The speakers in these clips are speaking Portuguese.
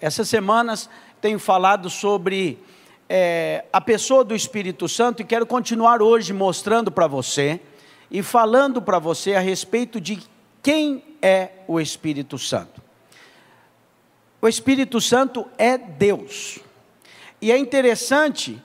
Essas semanas tenho falado sobre é, a pessoa do Espírito Santo e quero continuar hoje mostrando para você e falando para você a respeito de quem é o Espírito Santo. O Espírito Santo é Deus. E é interessante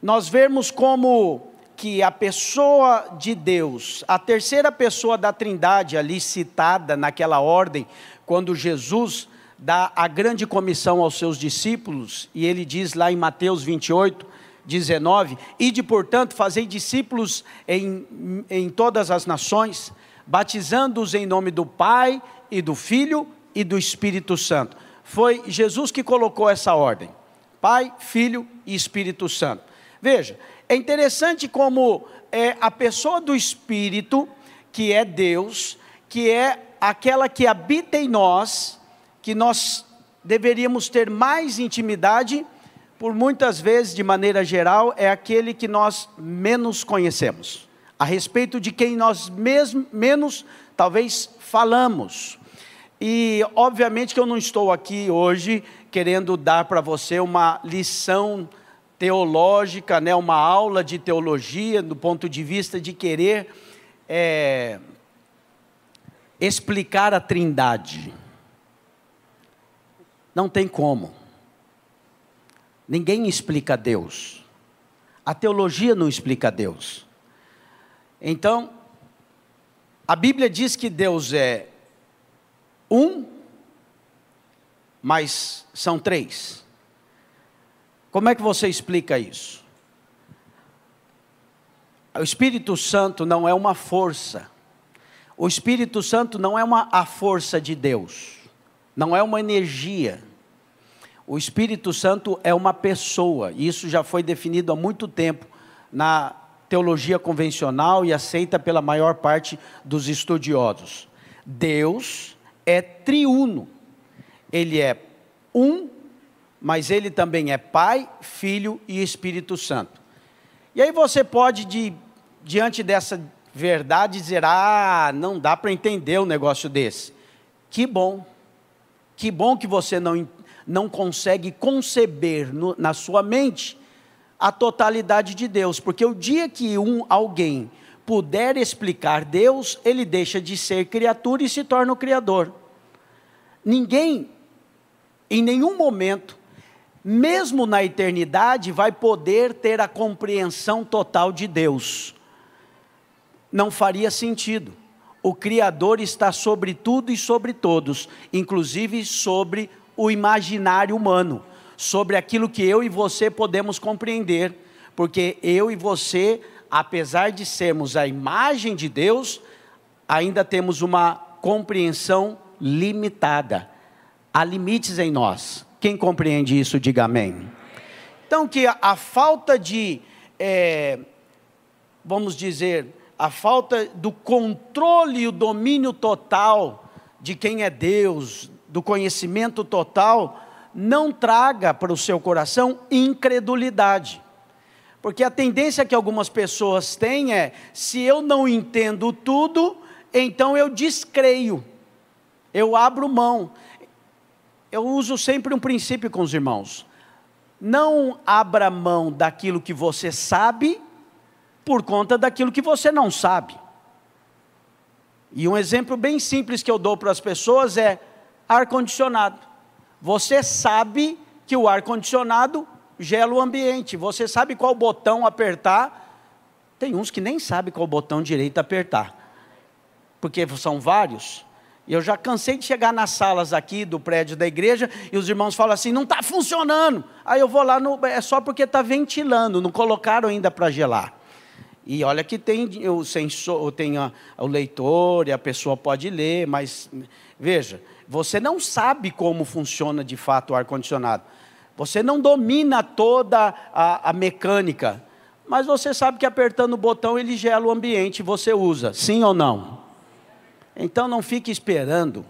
nós vermos como que a pessoa de Deus, a terceira pessoa da Trindade ali citada naquela ordem, quando Jesus dá a grande comissão aos seus discípulos, e ele diz lá em Mateus 28, 19: Ide, portanto, fazei discípulos em, em todas as nações, batizando-os em nome do Pai e do Filho e do Espírito Santo. Foi Jesus que colocou essa ordem: Pai, Filho e Espírito Santo. Veja, é interessante como é a pessoa do Espírito, que é Deus, que é aquela que habita em nós, que nós deveríamos ter mais intimidade, por muitas vezes, de maneira geral, é aquele que nós menos conhecemos, a respeito de quem nós mesmo, menos, talvez, falamos. E, obviamente, que eu não estou aqui hoje querendo dar para você uma lição teológica, né, uma aula de teologia, do ponto de vista de querer é, explicar a trindade. Não tem como. Ninguém explica Deus. A teologia não explica Deus. Então, a Bíblia diz que Deus é um, mas são três. Como é que você explica isso? O Espírito Santo não é uma força. O Espírito Santo não é uma a força de Deus não é uma energia. O Espírito Santo é uma pessoa, e isso já foi definido há muito tempo na teologia convencional e aceita pela maior parte dos estudiosos. Deus é triuno. Ele é um, mas ele também é Pai, Filho e Espírito Santo. E aí você pode, de, diante dessa verdade, dizer: ah, não dá para entender um negócio desse. Que bom. Que bom que você não, não consegue conceber no, na sua mente a totalidade de Deus, porque o dia que um alguém puder explicar Deus, ele deixa de ser criatura e se torna o criador. Ninguém, em nenhum momento, mesmo na eternidade, vai poder ter a compreensão total de Deus. Não faria sentido o Criador está sobre tudo e sobre todos, inclusive sobre o imaginário humano, sobre aquilo que eu e você podemos compreender, porque eu e você, apesar de sermos a imagem de Deus, ainda temos uma compreensão limitada. Há limites em nós. Quem compreende isso, diga amém. Então, que a, a falta de, é, vamos dizer, a falta do controle e o domínio total de quem é Deus, do conhecimento total, não traga para o seu coração incredulidade. Porque a tendência que algumas pessoas têm é: se eu não entendo tudo, então eu descreio, eu abro mão. Eu uso sempre um princípio com os irmãos: não abra mão daquilo que você sabe por conta daquilo que você não sabe. E um exemplo bem simples que eu dou para as pessoas é ar-condicionado. Você sabe que o ar-condicionado gela o ambiente, você sabe qual botão apertar. Tem uns que nem sabem qual botão direito apertar, porque são vários. Eu já cansei de chegar nas salas aqui do prédio da igreja e os irmãos falam assim: não está funcionando. Aí eu vou lá, no, é só porque está ventilando, não colocaram ainda para gelar. E olha que tem o sensor, tem a, o leitor e a pessoa pode ler, mas veja, você não sabe como funciona de fato o ar-condicionado. Você não domina toda a, a, mecânica, mas você sabe que apertando o botão ele gela o ambiente, você usa, sim ou não? Então não fique esperando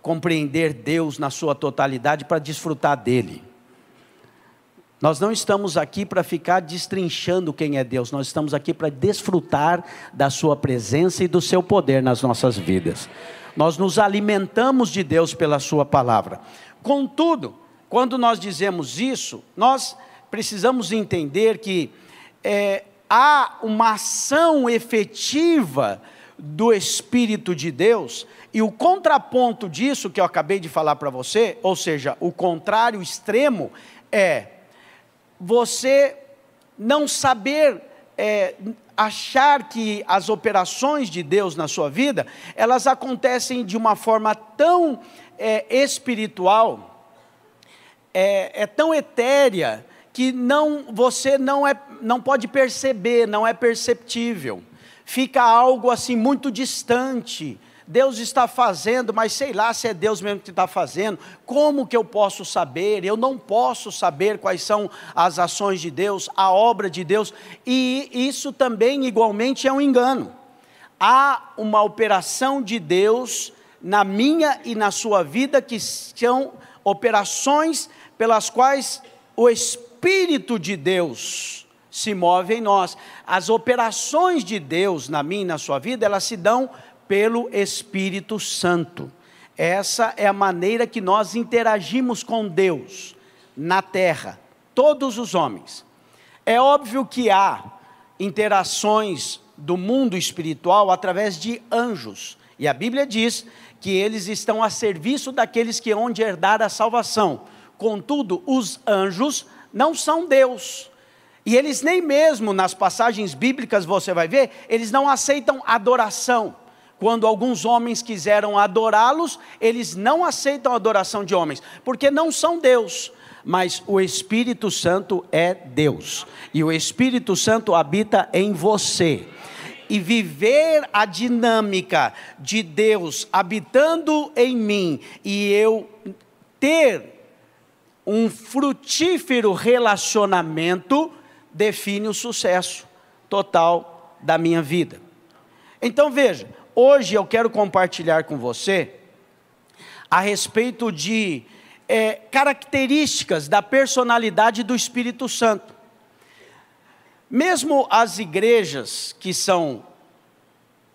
compreender Deus na sua totalidade para desfrutar dele. Nós não estamos aqui para ficar destrinchando quem é Deus, nós estamos aqui para desfrutar da Sua presença e do Seu poder nas nossas vidas. Nós nos alimentamos de Deus pela Sua palavra. Contudo, quando nós dizemos isso, nós precisamos entender que é, há uma ação efetiva do Espírito de Deus, e o contraponto disso que eu acabei de falar para você, ou seja, o contrário extremo, é você não saber é, achar que as operações de Deus na sua vida, elas acontecem de uma forma tão é, espiritual, é, é tão etérea que não você não é não pode perceber, não é perceptível. Fica algo assim muito distante. Deus está fazendo, mas sei lá se é Deus mesmo que está fazendo. Como que eu posso saber? Eu não posso saber quais são as ações de Deus, a obra de Deus. E isso também, igualmente, é um engano. Há uma operação de Deus na minha e na sua vida que são operações pelas quais o Espírito de Deus se move em nós. As operações de Deus na minha e na sua vida, elas se dão pelo Espírito Santo. Essa é a maneira que nós interagimos com Deus na terra, todos os homens. É óbvio que há interações do mundo espiritual através de anjos, e a Bíblia diz que eles estão a serviço daqueles que hão de herdar a salvação. Contudo, os anjos não são Deus. E eles nem mesmo nas passagens bíblicas você vai ver, eles não aceitam adoração. Quando alguns homens quiseram adorá-los, eles não aceitam a adoração de homens, porque não são Deus mas o Espírito Santo é Deus, e o Espírito Santo habita em você. E viver a dinâmica de Deus habitando em mim e eu ter um frutífero relacionamento define o sucesso total da minha vida. Então veja, hoje eu quero compartilhar com você a respeito de é, características da personalidade do Espírito Santo. Mesmo as igrejas que são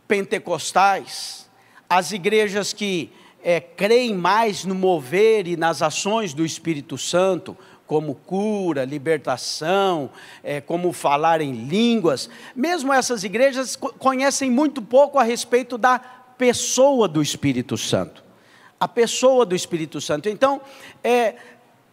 pentecostais, as igrejas que é, creem mais no mover e nas ações do Espírito Santo, como cura, libertação, é, como falar em línguas, mesmo essas igrejas conhecem muito pouco a respeito da pessoa do Espírito Santo. A pessoa do Espírito Santo. Então, é,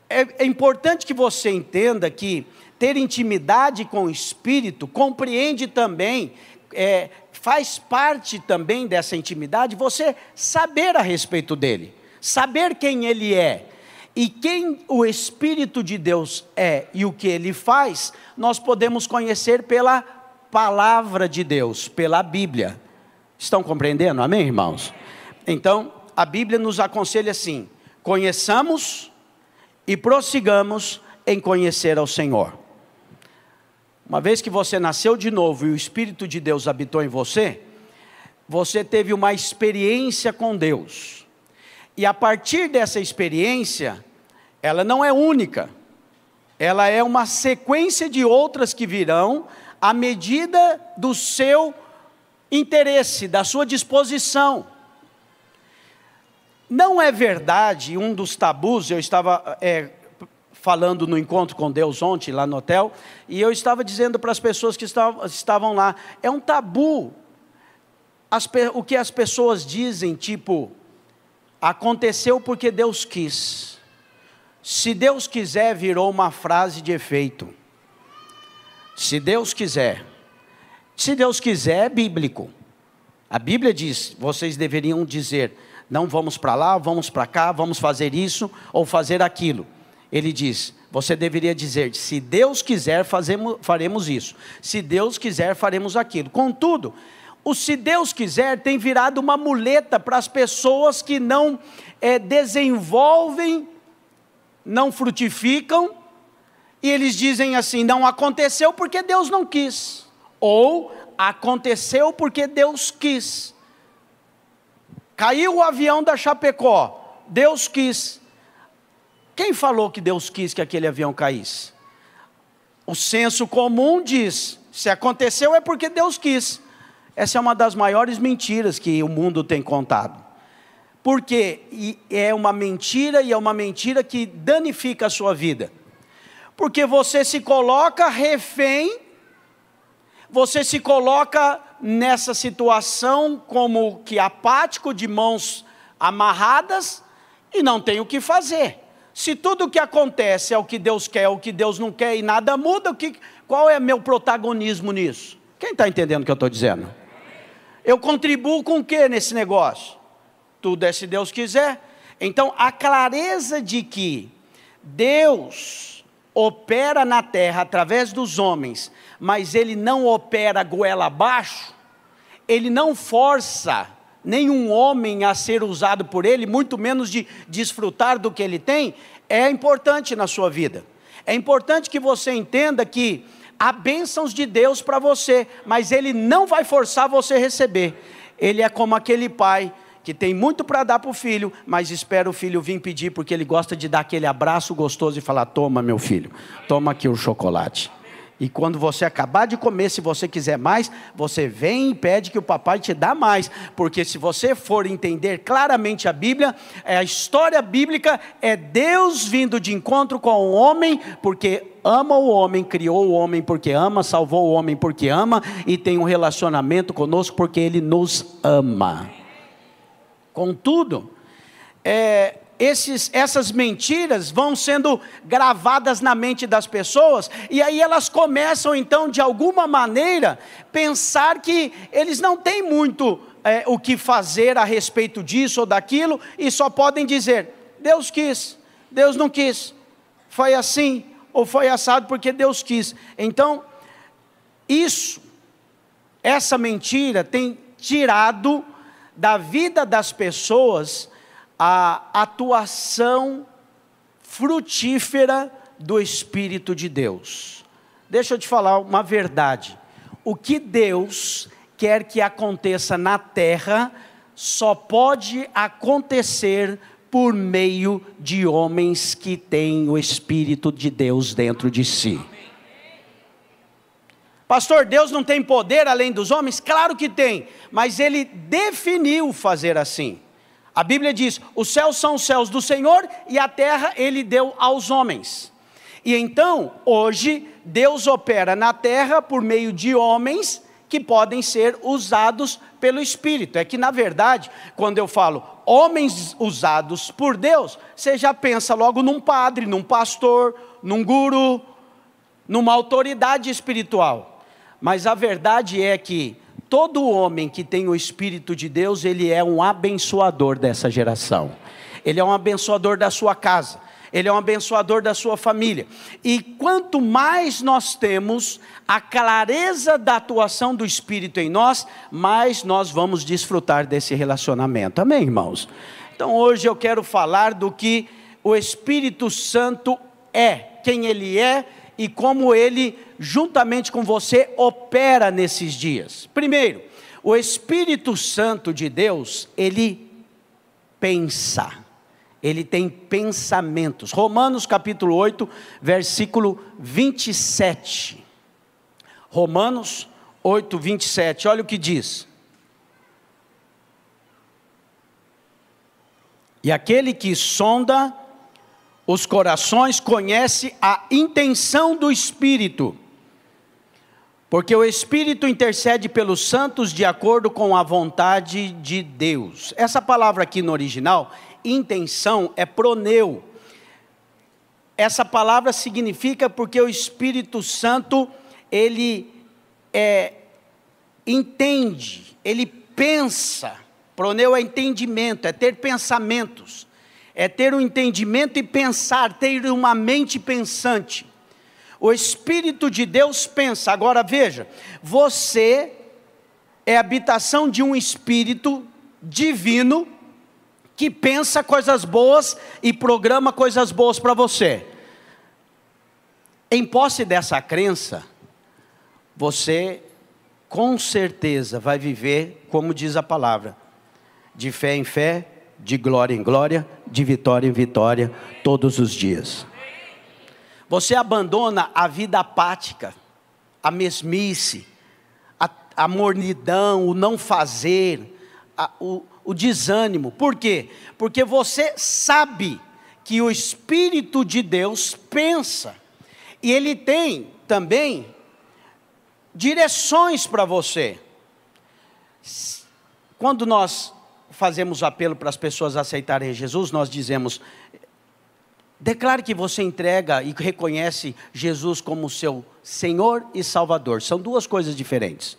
é, é importante que você entenda que ter intimidade com o Espírito compreende também é, faz parte também dessa intimidade você saber a respeito dele, saber quem ele é. E quem o Espírito de Deus é e o que ele faz, nós podemos conhecer pela palavra de Deus, pela Bíblia. Estão compreendendo? Amém, irmãos? Então, a Bíblia nos aconselha assim: conheçamos e prossigamos em conhecer ao Senhor. Uma vez que você nasceu de novo e o Espírito de Deus habitou em você, você teve uma experiência com Deus. E a partir dessa experiência, ela não é única, ela é uma sequência de outras que virão à medida do seu interesse, da sua disposição. Não é verdade, um dos tabus, eu estava é, falando no encontro com Deus ontem, lá no hotel, e eu estava dizendo para as pessoas que estavam, lá: é um tabu as, o que as pessoas dizem, tipo, aconteceu porque Deus quis. Se Deus quiser, virou uma frase de efeito. Se Deus quiser. Se Deus quiser, é bíblico. A Bíblia diz: vocês deveriam dizer, não vamos para lá, vamos para cá, vamos fazer isso ou fazer aquilo ele diz: você deveria dizer, se Deus quiser, fazemos, faremos isso. Se Deus quiser, faremos aquilo. Contudo, o se Deus quiser tem virado uma muleta para as pessoas que não é, desenvolvem, não frutificam, e eles dizem assim: não aconteceu porque Deus não quis, ou aconteceu porque Deus quis. Caiu o avião da Chapecó, Deus quis. Quem falou que Deus quis que aquele avião caísse? O senso comum diz: se aconteceu é porque Deus quis. Essa é uma das maiores mentiras que o mundo tem contado. Porque é uma mentira e é uma mentira que danifica a sua vida. Porque você se coloca refém, você se coloca nessa situação como que apático, de mãos amarradas, e não tem o que fazer. Se tudo o que acontece é o que Deus quer, o que Deus não quer e nada muda, o que, qual é meu protagonismo nisso? Quem está entendendo o que eu estou dizendo? Eu contribuo com o que nesse negócio? Tudo é se Deus quiser. Então, a clareza de que Deus opera na terra através dos homens, mas Ele não opera goela abaixo, Ele não força nenhum homem a ser usado por ele, muito menos de desfrutar do que ele tem, é importante na sua vida. É importante que você entenda que há bênçãos de Deus para você, mas ele não vai forçar você a receber. Ele é como aquele pai que tem muito para dar para o filho, mas espera o filho vir pedir, porque ele gosta de dar aquele abraço gostoso e falar: Toma, meu filho, toma aqui o chocolate. E quando você acabar de comer, se você quiser mais, você vem e pede que o papai te dá mais, porque se você for entender claramente a Bíblia, é a história bíblica é Deus vindo de encontro com o homem, porque ama o homem, criou o homem porque ama, salvou o homem porque ama e tem um relacionamento conosco porque ele nos ama. Contudo, é, esses, essas mentiras vão sendo gravadas na mente das pessoas, e aí elas começam então, de alguma maneira, pensar que eles não têm muito é, o que fazer a respeito disso ou daquilo, e só podem dizer: Deus quis, Deus não quis, foi assim, ou foi assado porque Deus quis. Então, isso, essa mentira tem tirado da vida das pessoas a atuação frutífera do Espírito de Deus. Deixa eu te falar uma verdade. O que Deus quer que aconteça na terra só pode acontecer por meio de homens que têm o Espírito de Deus dentro de si. Pastor, Deus não tem poder além dos homens? Claro que tem, mas ele definiu fazer assim. A Bíblia diz: os céus são os céus do Senhor e a terra ele deu aos homens. E então, hoje, Deus opera na terra por meio de homens que podem ser usados pelo Espírito. É que, na verdade, quando eu falo homens usados por Deus, você já pensa logo num padre, num pastor, num guru, numa autoridade espiritual. Mas a verdade é que todo homem que tem o Espírito de Deus, ele é um abençoador dessa geração. Ele é um abençoador da sua casa. Ele é um abençoador da sua família. E quanto mais nós temos a clareza da atuação do Espírito em nós, mais nós vamos desfrutar desse relacionamento. Amém, irmãos? Então hoje eu quero falar do que o Espírito Santo é, quem ele é e como ele, juntamente com você, opera nesses dias. Primeiro, o Espírito Santo de Deus, ele pensa, ele tem pensamentos. Romanos capítulo 8, versículo 27. Romanos 8, 27, olha o que diz. E aquele que sonda os corações conhece a intenção do Espírito, porque o Espírito intercede pelos santos de acordo com a vontade de Deus. Essa palavra aqui no original, intenção, é proneu. Essa palavra significa porque o Espírito Santo, ele é, entende, ele pensa. Proneu é entendimento, é ter pensamentos é ter um entendimento e pensar, ter uma mente pensante. O Espírito de Deus pensa. Agora veja, você é habitação de um Espírito divino que pensa coisas boas e programa coisas boas para você. Em posse dessa crença, você com certeza vai viver, como diz a palavra, de fé em fé, de glória em glória, de vitória em vitória, todos os dias. Você abandona a vida apática, a mesmice, a, a mornidão, o não fazer, a, o, o desânimo. Por quê? Porque você sabe que o Espírito de Deus pensa, e ele tem também direções para você. Quando nós fazemos apelo para as pessoas aceitarem Jesus, nós dizemos: declare que você entrega e reconhece Jesus como seu Senhor e Salvador. São duas coisas diferentes.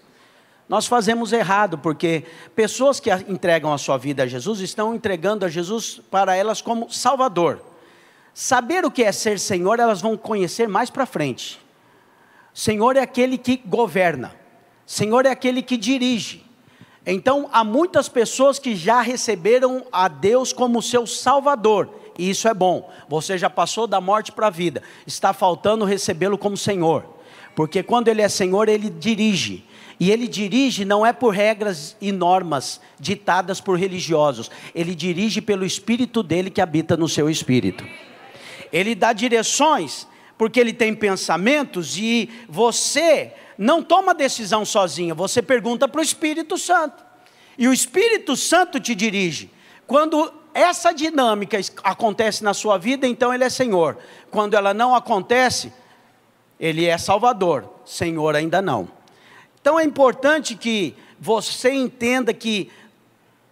Nós fazemos errado, porque pessoas que entregam a sua vida a Jesus estão entregando a Jesus para elas como Salvador. Saber o que é ser Senhor, elas vão conhecer mais para frente. Senhor é aquele que governa, Senhor é aquele que dirige. Então, há muitas pessoas que já receberam a Deus como seu Salvador, e isso é bom. Você já passou da morte para a vida, está faltando recebê-lo como Senhor, porque quando Ele é Senhor, Ele dirige. E ele dirige não é por regras e normas ditadas por religiosos, ele dirige pelo espírito dele que habita no seu espírito. Ele dá direções, porque ele tem pensamentos e você não toma decisão sozinha, você pergunta para o Espírito Santo. E o Espírito Santo te dirige. Quando essa dinâmica acontece na sua vida, então ele é Senhor. Quando ela não acontece, ele é Salvador. Senhor ainda não. Então é importante que você entenda que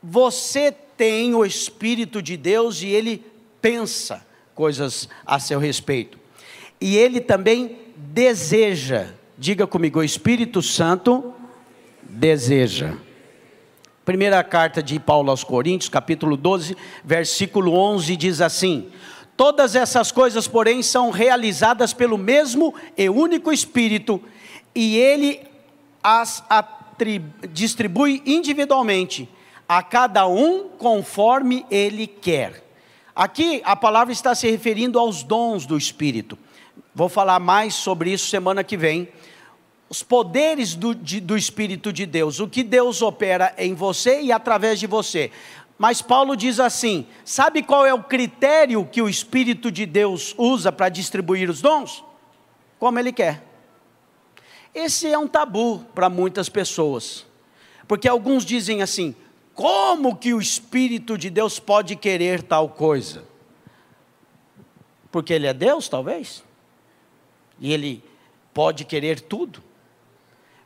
você tem o Espírito de Deus e ele pensa coisas a seu respeito. E ele também deseja, diga comigo, o Espírito Santo deseja. Primeira carta de Paulo aos Coríntios, capítulo 12, versículo 11, diz assim: Todas essas coisas, porém, são realizadas pelo mesmo e único Espírito, e ele as distribui individualmente, a cada um conforme ele quer. Aqui a palavra está se referindo aos dons do Espírito. Vou falar mais sobre isso semana que vem. Os poderes do, de, do Espírito de Deus, o que Deus opera em você e através de você. Mas Paulo diz assim: sabe qual é o critério que o Espírito de Deus usa para distribuir os dons? Como ele quer. Esse é um tabu para muitas pessoas, porque alguns dizem assim: como que o Espírito de Deus pode querer tal coisa? Porque Ele é Deus, talvez, e Ele pode querer tudo.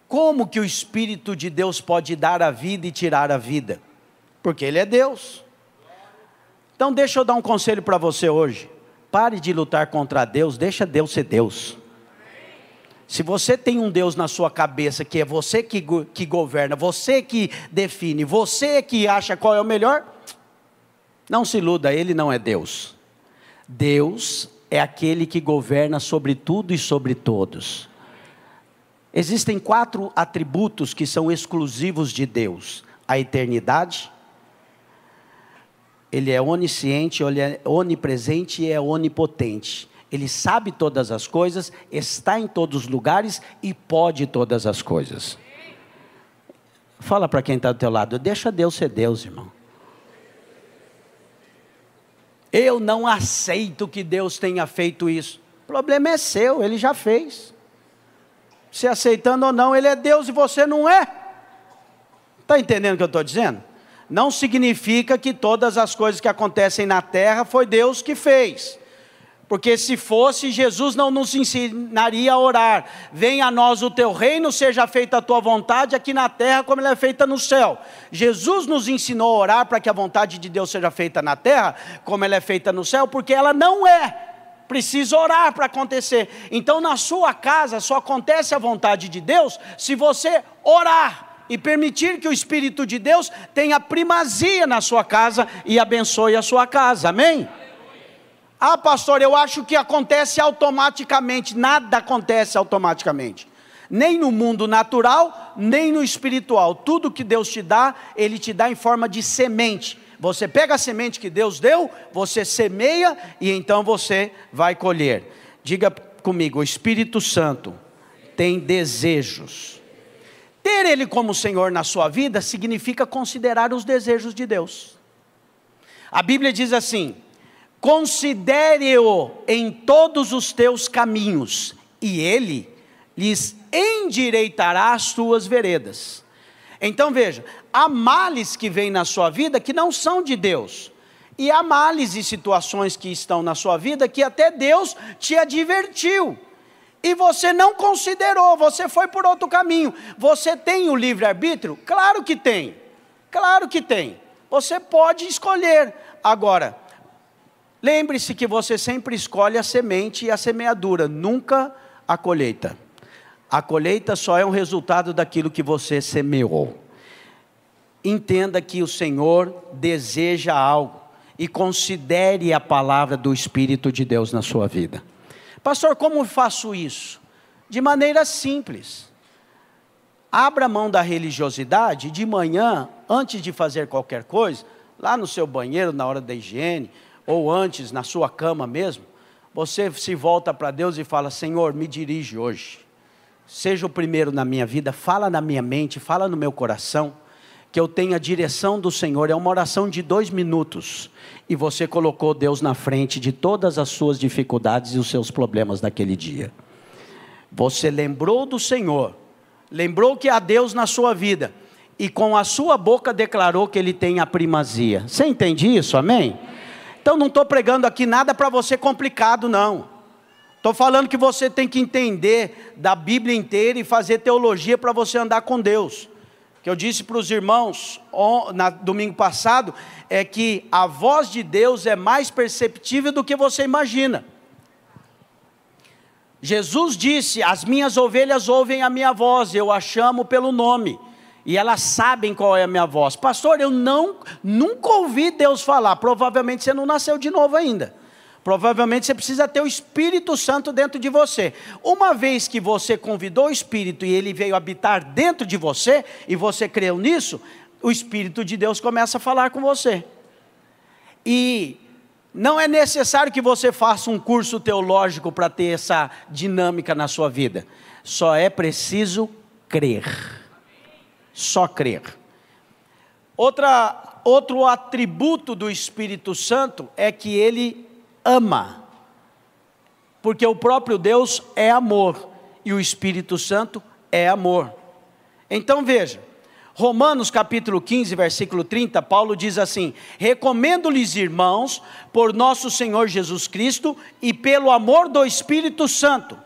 Como que o Espírito de Deus pode dar a vida e tirar a vida? Porque Ele é Deus. Então, deixa eu dar um conselho para você hoje. Pare de lutar contra Deus, deixa Deus ser Deus. Se você tem um Deus na sua cabeça que é você que, que governa, você que define, você que acha qual é o melhor, não se iluda, ele não é Deus. Deus é aquele que governa sobre tudo e sobre todos. Existem quatro atributos que são exclusivos de Deus: a eternidade, ele é onisciente, ele é onipresente e é onipotente. Ele sabe todas as coisas, está em todos os lugares e pode todas as coisas. Fala para quem está do teu lado, deixa Deus ser Deus, irmão. Eu não aceito que Deus tenha feito isso. O problema é seu, ele já fez. Se aceitando ou não, ele é Deus e você não é. Está entendendo o que eu estou dizendo? Não significa que todas as coisas que acontecem na terra foi Deus que fez. Porque se fosse, Jesus não nos ensinaria a orar. Venha a nós o teu reino, seja feita a tua vontade aqui na terra como ela é feita no céu. Jesus nos ensinou a orar para que a vontade de Deus seja feita na terra como ela é feita no céu, porque ela não é. Precisa orar para acontecer. Então, na sua casa só acontece a vontade de Deus se você orar e permitir que o Espírito de Deus tenha primazia na sua casa e abençoe a sua casa. Amém? Ah, pastor, eu acho que acontece automaticamente. Nada acontece automaticamente. Nem no mundo natural, nem no espiritual. Tudo que Deus te dá, Ele te dá em forma de semente. Você pega a semente que Deus deu, você semeia e então você vai colher. Diga comigo: o Espírito Santo tem desejos. Ter Ele como Senhor na sua vida significa considerar os desejos de Deus. A Bíblia diz assim: considere-o em todos os teus caminhos, e ele lhes endireitará as tuas veredas. Então veja, há males que vêm na sua vida que não são de Deus. E há males e situações que estão na sua vida que até Deus te advertiu. E você não considerou, você foi por outro caminho. Você tem o livre-arbítrio? Claro que tem. Claro que tem. Você pode escolher. Agora, lembre-se que você sempre escolhe a semente e a semeadura, nunca a colheita. A colheita só é um resultado daquilo que você semeou. Entenda que o Senhor deseja algo e considere a palavra do Espírito de Deus na sua vida. Pastor, como faço isso? De maneira simples. Abra mão da religiosidade de manhã, antes de fazer qualquer coisa, lá no seu banheiro, na hora da higiene, ou antes, na sua cama mesmo, você se volta para Deus e fala: Senhor, me dirige hoje. Seja o primeiro na minha vida, fala na minha mente, fala no meu coração que eu tenha a direção do Senhor. É uma oração de dois minutos. E você colocou Deus na frente de todas as suas dificuldades e os seus problemas daquele dia. Você lembrou do Senhor, lembrou que há Deus na sua vida, e com a sua boca declarou que Ele tem a primazia. Você entende isso? Amém? Então não estou pregando aqui nada para você complicado, não. Estou falando que você tem que entender da Bíblia inteira e fazer teologia para você andar com Deus que eu disse para os irmãos na domingo passado, é que a voz de Deus é mais perceptível do que você imagina. Jesus disse: As minhas ovelhas ouvem a minha voz, eu a chamo pelo nome, e elas sabem qual é a minha voz. Pastor, eu não nunca ouvi Deus falar, provavelmente você não nasceu de novo ainda. Provavelmente você precisa ter o Espírito Santo dentro de você. Uma vez que você convidou o Espírito e ele veio habitar dentro de você, e você creu nisso, o Espírito de Deus começa a falar com você. E não é necessário que você faça um curso teológico para ter essa dinâmica na sua vida. Só é preciso crer. Só crer. Outra, outro atributo do Espírito Santo é que ele ama, porque o próprio Deus é amor e o Espírito Santo é amor. Então veja, Romanos capítulo 15, versículo 30, Paulo diz assim: Recomendo-lhes, irmãos, por nosso Senhor Jesus Cristo e pelo amor do Espírito Santo,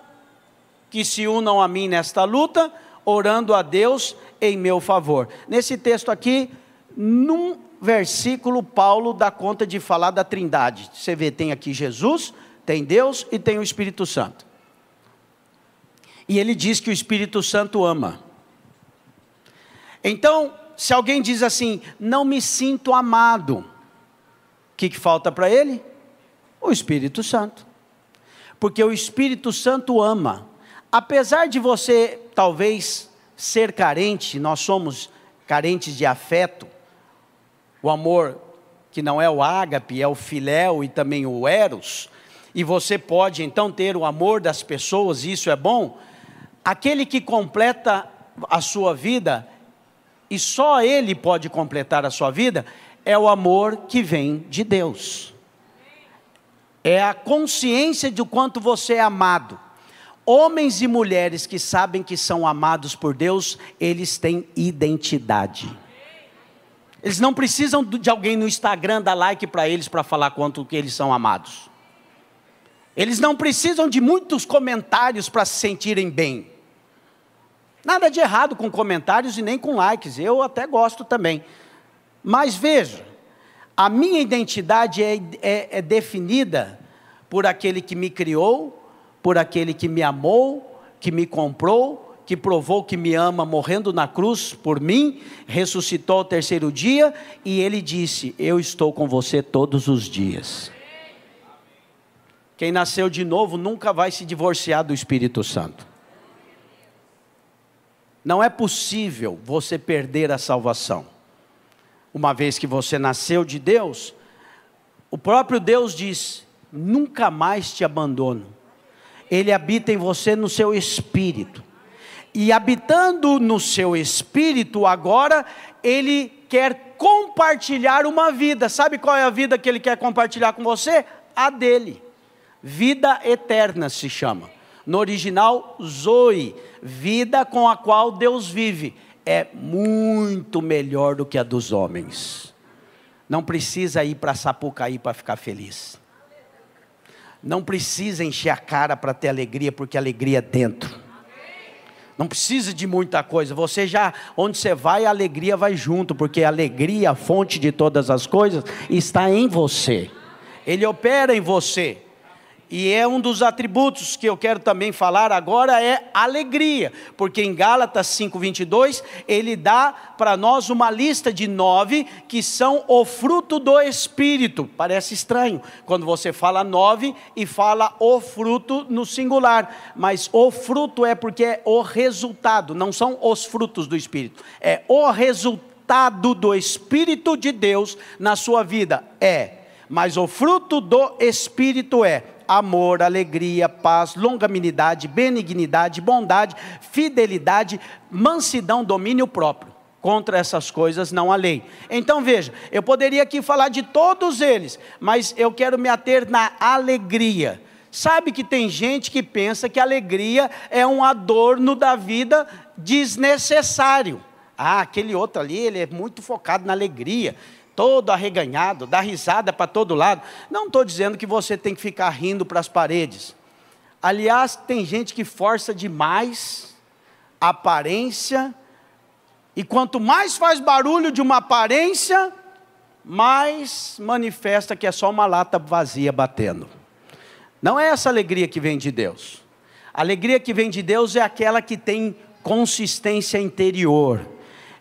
que se unam a mim nesta luta, orando a Deus em meu favor. Nesse texto aqui, num versículo, Paulo dá conta de falar da trindade. Você vê, tem aqui Jesus, tem Deus e tem o Espírito Santo. E ele diz que o Espírito Santo ama. Então, se alguém diz assim, não me sinto amado, o que, que falta para ele? O Espírito Santo. Porque o Espírito Santo ama. Apesar de você talvez ser carente, nós somos carentes de afeto, o amor que não é o ágape, é o filéu e também o eros, e você pode então ter o amor das pessoas, isso é bom. Aquele que completa a sua vida, e só ele pode completar a sua vida, é o amor que vem de Deus. É a consciência de quanto você é amado. Homens e mulheres que sabem que são amados por Deus, eles têm identidade. Eles não precisam de alguém no Instagram dar like para eles para falar quanto que eles são amados. Eles não precisam de muitos comentários para se sentirem bem. Nada de errado com comentários e nem com likes, eu até gosto também. Mas veja, a minha identidade é, é, é definida por aquele que me criou, por aquele que me amou, que me comprou que provou que me ama, morrendo na cruz por mim, ressuscitou ao terceiro dia, e ele disse: Eu estou com você todos os dias. Quem nasceu de novo nunca vai se divorciar do Espírito Santo. Não é possível você perder a salvação. Uma vez que você nasceu de Deus, o próprio Deus diz: nunca mais te abandono. Ele habita em você no seu espírito e habitando no seu espírito agora, ele quer compartilhar uma vida. Sabe qual é a vida que ele quer compartilhar com você? A dele. Vida eterna se chama. No original, Zoe, vida com a qual Deus vive. é muito melhor do que a dos homens. Não precisa ir para Sapucaí para ficar feliz. Não precisa encher a cara para ter alegria, porque alegria é dentro. Não precisa de muita coisa. Você já, onde você vai, a alegria vai junto, porque a alegria, a fonte de todas as coisas, está em você. Ele opera em você. E é um dos atributos que eu quero também falar agora é alegria, porque em Gálatas 5:22 ele dá para nós uma lista de nove que são o fruto do espírito. Parece estranho quando você fala nove e fala o fruto no singular, mas o fruto é porque é o resultado, não são os frutos do espírito, é o resultado do espírito de Deus na sua vida é. Mas o fruto do espírito é amor, alegria, paz, longanimidade, benignidade, bondade, fidelidade, mansidão, domínio próprio. Contra essas coisas não há lei. Então veja, eu poderia aqui falar de todos eles, mas eu quero me ater na alegria. Sabe que tem gente que pensa que alegria é um adorno da vida desnecessário. Ah, aquele outro ali, ele é muito focado na alegria todo arreganhado, dá risada para todo lado. Não estou dizendo que você tem que ficar rindo para as paredes. Aliás, tem gente que força demais a aparência, e quanto mais faz barulho de uma aparência, mais manifesta que é só uma lata vazia batendo. Não é essa alegria que vem de Deus. A alegria que vem de Deus é aquela que tem consistência interior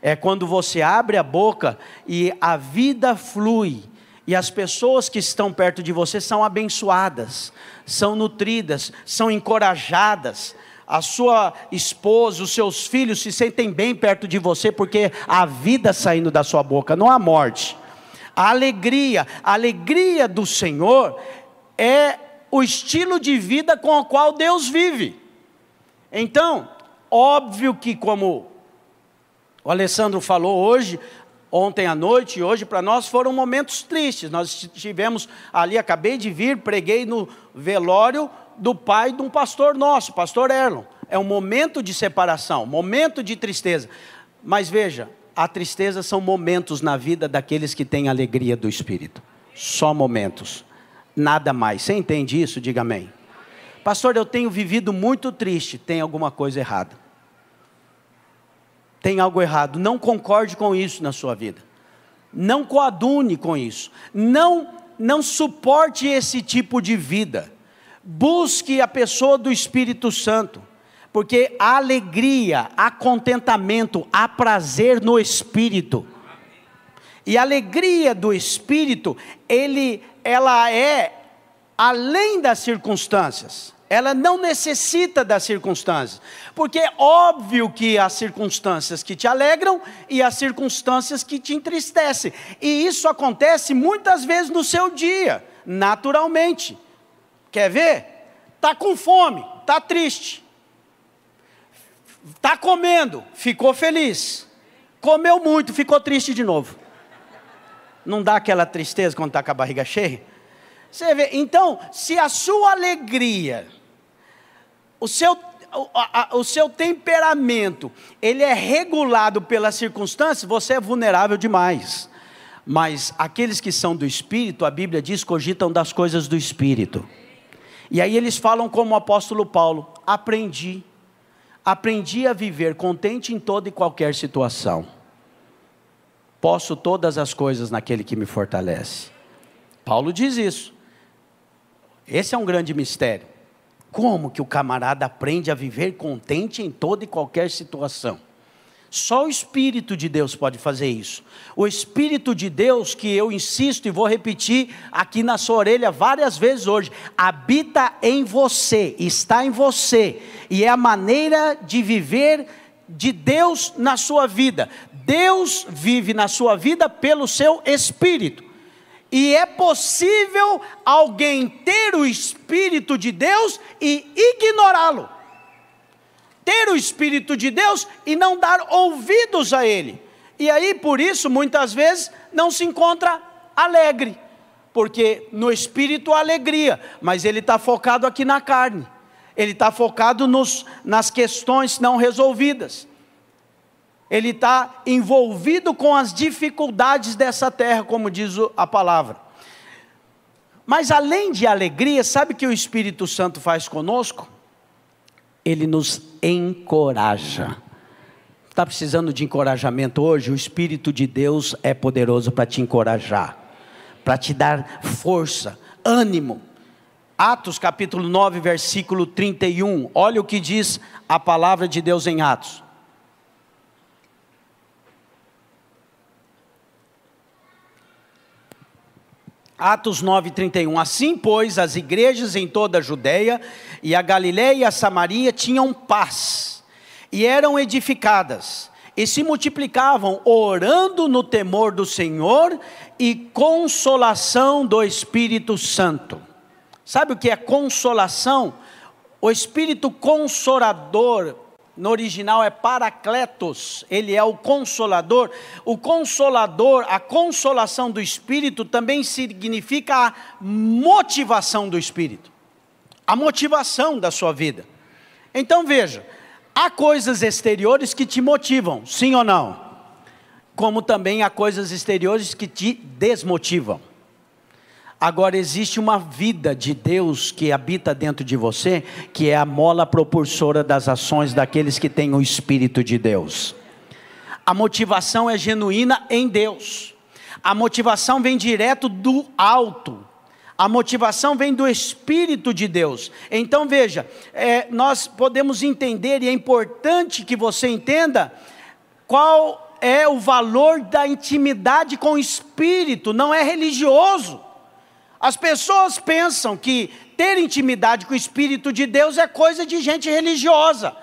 é quando você abre a boca e a vida flui, e as pessoas que estão perto de você são abençoadas, são nutridas, são encorajadas. A sua esposa, os seus filhos se sentem bem perto de você porque a vida saindo da sua boca, não a morte. A alegria, a alegria do Senhor é o estilo de vida com o qual Deus vive. Então, óbvio que como o Alessandro falou hoje, ontem à noite e hoje para nós foram momentos tristes. Nós estivemos ali, acabei de vir, preguei no velório do pai de um pastor nosso, pastor Erlon. É um momento de separação, momento de tristeza. Mas veja, a tristeza são momentos na vida daqueles que têm alegria do espírito. Só momentos. Nada mais. Você entende isso? Diga amém. Pastor, eu tenho vivido muito triste. Tem alguma coisa errada tem algo errado. Não concorde com isso na sua vida. Não coadune com isso. Não não suporte esse tipo de vida. Busque a pessoa do Espírito Santo, porque há alegria, há contentamento, há prazer no espírito. E a alegria do espírito, ele ela é além das circunstâncias ela não necessita das circunstâncias, porque é óbvio que há circunstâncias que te alegram e há circunstâncias que te entristecem, e isso acontece muitas vezes no seu dia, naturalmente. Quer ver? Está com fome, está triste, está comendo, ficou feliz, comeu muito, ficou triste de novo. Não dá aquela tristeza quando está com a barriga cheia? Você vê, então, se a sua alegria o seu, o, a, o seu temperamento, ele é regulado pelas circunstâncias, você é vulnerável demais. Mas aqueles que são do Espírito, a Bíblia diz, cogitam das coisas do Espírito. E aí eles falam como o apóstolo Paulo: aprendi, aprendi a viver contente em toda e qualquer situação. Posso todas as coisas naquele que me fortalece. Paulo diz isso. Esse é um grande mistério. Como que o camarada aprende a viver contente em toda e qualquer situação? Só o Espírito de Deus pode fazer isso. O Espírito de Deus, que eu insisto e vou repetir aqui na sua orelha várias vezes hoje, habita em você, está em você, e é a maneira de viver de Deus na sua vida. Deus vive na sua vida pelo seu Espírito. E é possível alguém ter o Espírito de Deus e ignorá-lo. Ter o Espírito de Deus e não dar ouvidos a Ele. E aí, por isso, muitas vezes, não se encontra alegre. Porque no Espírito há alegria, mas ele está focado aqui na carne. Ele está focado nos, nas questões não resolvidas. Ele está envolvido com as dificuldades dessa terra, como diz a palavra. Mas além de alegria, sabe o que o Espírito Santo faz conosco? Ele nos encoraja. Está precisando de encorajamento hoje? O Espírito de Deus é poderoso para te encorajar, para te dar força, ânimo. Atos capítulo 9, versículo 31. Olha o que diz a palavra de Deus em Atos. Atos 9:31. Assim, pois, as igrejas em toda a Judéia e a Galiléia e a Samaria tinham paz e eram edificadas e se multiplicavam, orando no temor do Senhor e consolação do Espírito Santo. Sabe o que é consolação? O Espírito Consolador no original é Paracletos, ele é o consolador. O consolador, a consolação do Espírito também significa a motivação do Espírito, a motivação da sua vida. Então veja, há coisas exteriores que te motivam, sim ou não? Como também há coisas exteriores que te desmotivam. Agora existe uma vida de Deus que habita dentro de você, que é a mola propulsora das ações daqueles que têm o Espírito de Deus. A motivação é genuína em Deus. A motivação vem direto do alto. A motivação vem do Espírito de Deus. Então veja, é, nós podemos entender, e é importante que você entenda, qual é o valor da intimidade com o Espírito, não é religioso. As pessoas pensam que ter intimidade com o Espírito de Deus é coisa de gente religiosa.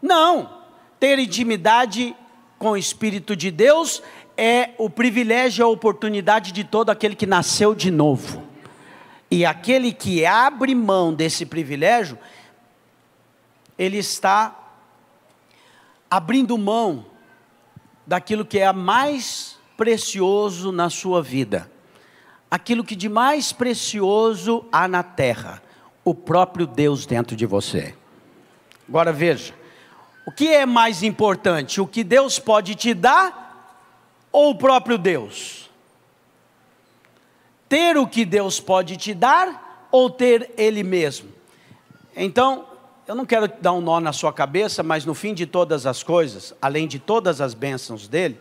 Não. Ter intimidade com o Espírito de Deus é o privilégio e a oportunidade de todo aquele que nasceu de novo. E aquele que abre mão desse privilégio, ele está abrindo mão daquilo que é mais precioso na sua vida aquilo que de mais precioso há na terra, o próprio Deus dentro de você. Agora veja, o que é mais importante, o que Deus pode te dar ou o próprio Deus? Ter o que Deus pode te dar ou ter Ele mesmo? Então, eu não quero dar um nó na sua cabeça, mas no fim de todas as coisas, além de todas as bênçãos dele,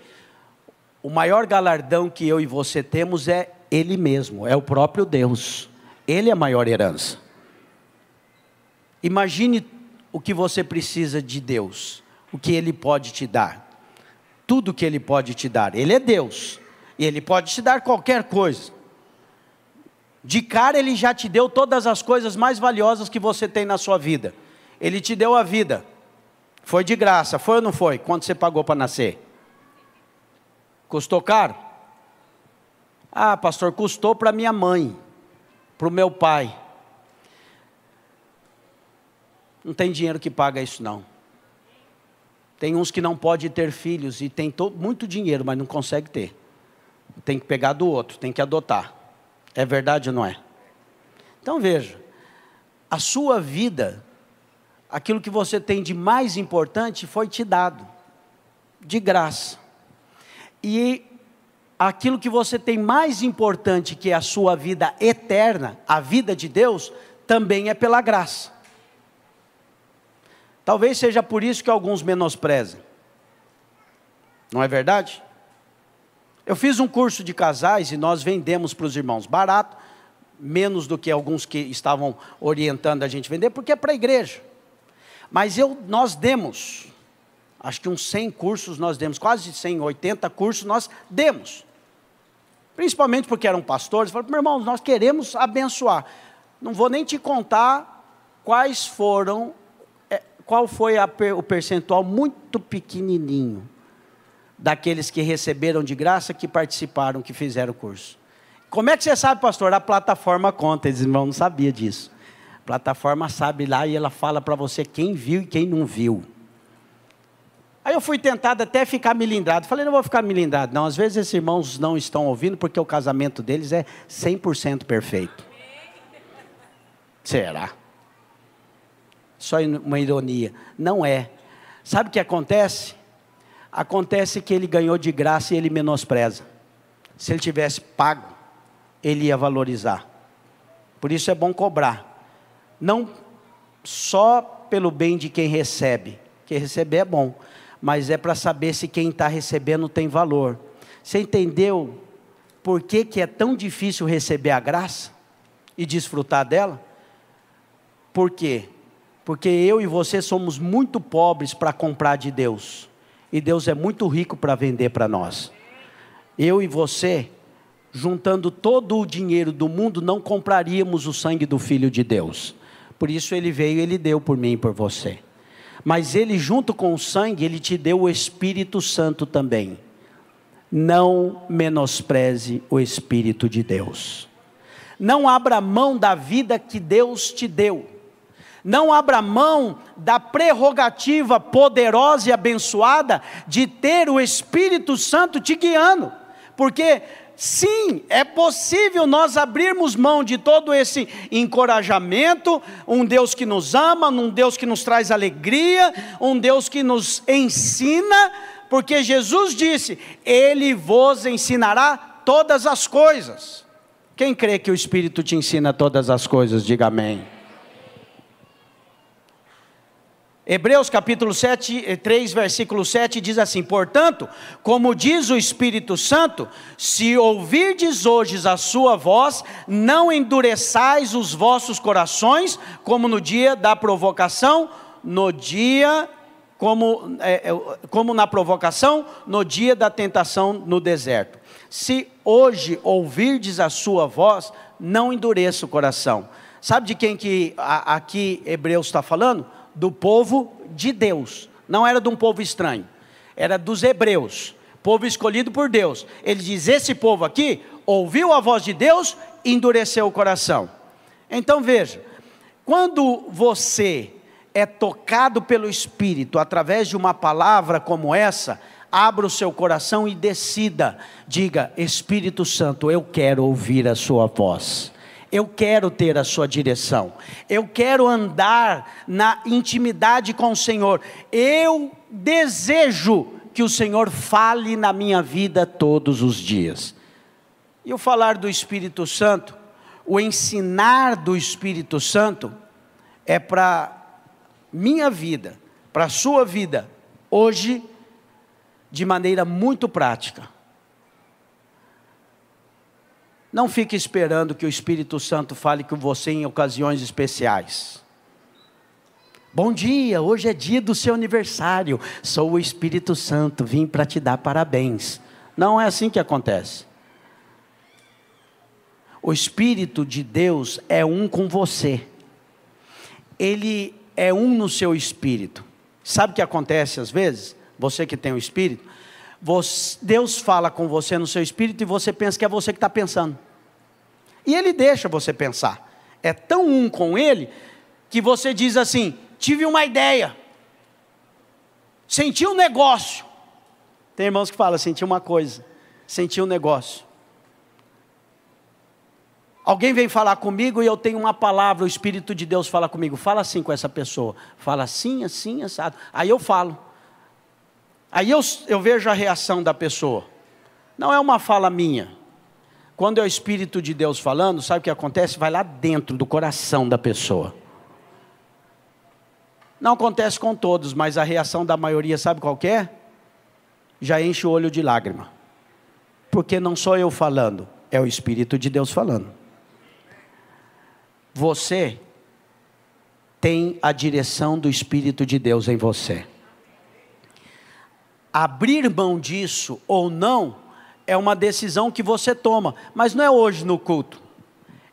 o maior galardão que eu e você temos é ele mesmo, é o próprio Deus. Ele é a maior herança. Imagine o que você precisa de Deus, o que Ele pode te dar. Tudo que Ele pode te dar. Ele é Deus. E Ele pode te dar qualquer coisa. De cara, Ele já te deu todas as coisas mais valiosas que você tem na sua vida. Ele te deu a vida. Foi de graça, foi ou não foi? Quanto você pagou para nascer? Custou caro? Ah, pastor, custou para minha mãe, para o meu pai. Não tem dinheiro que paga isso não. Tem uns que não pode ter filhos e tem muito dinheiro, mas não consegue ter. Tem que pegar do outro, tem que adotar. É verdade ou não é? Então veja, a sua vida, aquilo que você tem de mais importante foi te dado, de graça. E aquilo que você tem mais importante, que é a sua vida eterna, a vida de Deus, também é pela graça. Talvez seja por isso que alguns menosprezam. Não é verdade? Eu fiz um curso de casais e nós vendemos para os irmãos barato, menos do que alguns que estavam orientando a gente vender, porque é para a igreja. Mas eu, nós demos, acho que uns 100 cursos nós demos, quase 100, 80 cursos nós demos principalmente porque eram pastores, falaram, meu irmão, nós queremos abençoar. Não vou nem te contar quais foram, é, qual foi a, o percentual muito pequenininho daqueles que receberam de graça, que participaram, que fizeram o curso. Como é que você sabe, pastor? A plataforma conta, eles irmãos não sabia disso. A plataforma sabe lá e ela fala para você quem viu e quem não viu. Aí eu fui tentado até ficar milindrado. Falei, não vou ficar milindrado. Não, às vezes esses irmãos não estão ouvindo porque o casamento deles é 100% perfeito. Será? Só uma ironia. Não é. Sabe o que acontece? Acontece que ele ganhou de graça e ele menospreza. Se ele tivesse pago, ele ia valorizar. Por isso é bom cobrar. Não só pelo bem de quem recebe, que receber é bom, mas é para saber se quem está recebendo tem valor. Você entendeu por que, que é tão difícil receber a graça e desfrutar dela? Por quê? Porque eu e você somos muito pobres para comprar de Deus, e Deus é muito rico para vender para nós. Eu e você, juntando todo o dinheiro do mundo, não compraríamos o sangue do Filho de Deus. Por isso ele veio e ele deu por mim e por você. Mas ele, junto com o sangue, ele te deu o Espírito Santo também. Não menospreze o Espírito de Deus. Não abra mão da vida que Deus te deu. Não abra mão da prerrogativa poderosa e abençoada de ter o Espírito Santo te guiando. Porque Sim, é possível nós abrirmos mão de todo esse encorajamento, um Deus que nos ama, um Deus que nos traz alegria, um Deus que nos ensina, porque Jesus disse: Ele vos ensinará todas as coisas. Quem crê que o Espírito te ensina todas as coisas, diga amém. Hebreus capítulo 7, 3, eh, versículo 7 diz assim: Portanto, como diz o Espírito Santo, se ouvirdes hoje a sua voz, não endureçais os vossos corações, como no dia da provocação, no dia, como, é, como na provocação, no dia da tentação no deserto. Se hoje ouvirdes a sua voz, não endureça o coração. Sabe de quem que aqui Hebreus está falando? Do povo de Deus, não era de um povo estranho, era dos hebreus, povo escolhido por Deus. Ele diz: Esse povo aqui ouviu a voz de Deus e endureceu o coração. Então veja, quando você é tocado pelo Espírito através de uma palavra como essa, abra o seu coração e decida, diga: Espírito Santo, eu quero ouvir a Sua voz. Eu quero ter a sua direção. Eu quero andar na intimidade com o Senhor. Eu desejo que o Senhor fale na minha vida todos os dias. E o falar do Espírito Santo, o ensinar do Espírito Santo, é para minha vida, para a sua vida, hoje, de maneira muito prática. Não fique esperando que o Espírito Santo fale com você em ocasiões especiais. Bom dia, hoje é dia do seu aniversário. Sou o Espírito Santo, vim para te dar parabéns. Não é assim que acontece. O Espírito de Deus é um com você. Ele é um no seu espírito. Sabe o que acontece às vezes? Você que tem o espírito, Deus fala com você no seu espírito e você pensa que é você que está pensando. E Ele deixa você pensar. É tão um com Ele que você diz assim: tive uma ideia, senti um negócio. Tem irmãos que falam: senti uma coisa, senti um negócio. Alguém vem falar comigo e eu tenho uma palavra, o Espírito de Deus fala comigo, fala assim com essa pessoa, fala assim, assim, assado. Aí eu falo. Aí eu, eu vejo a reação da pessoa. Não é uma fala minha. Quando é o Espírito de Deus falando, sabe o que acontece? Vai lá dentro do coração da pessoa. Não acontece com todos, mas a reação da maioria, sabe qual é? Já enche o olho de lágrima. Porque não sou eu falando, é o Espírito de Deus falando. Você tem a direção do Espírito de Deus em você abrir mão disso ou não, é uma decisão que você toma, mas não é hoje no culto.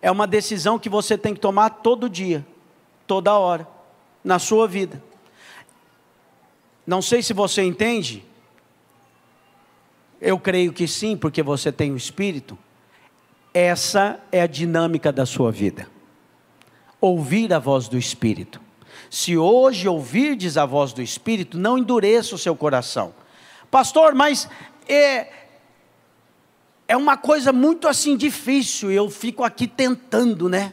É uma decisão que você tem que tomar todo dia, toda hora, na sua vida. Não sei se você entende, eu creio que sim, porque você tem o Espírito. Essa é a dinâmica da sua vida. Ouvir a voz do Espírito. Se hoje ouvirdes a voz do Espírito, não endureça o seu coração. Pastor, mas é, é uma coisa muito assim difícil, eu fico aqui tentando, né?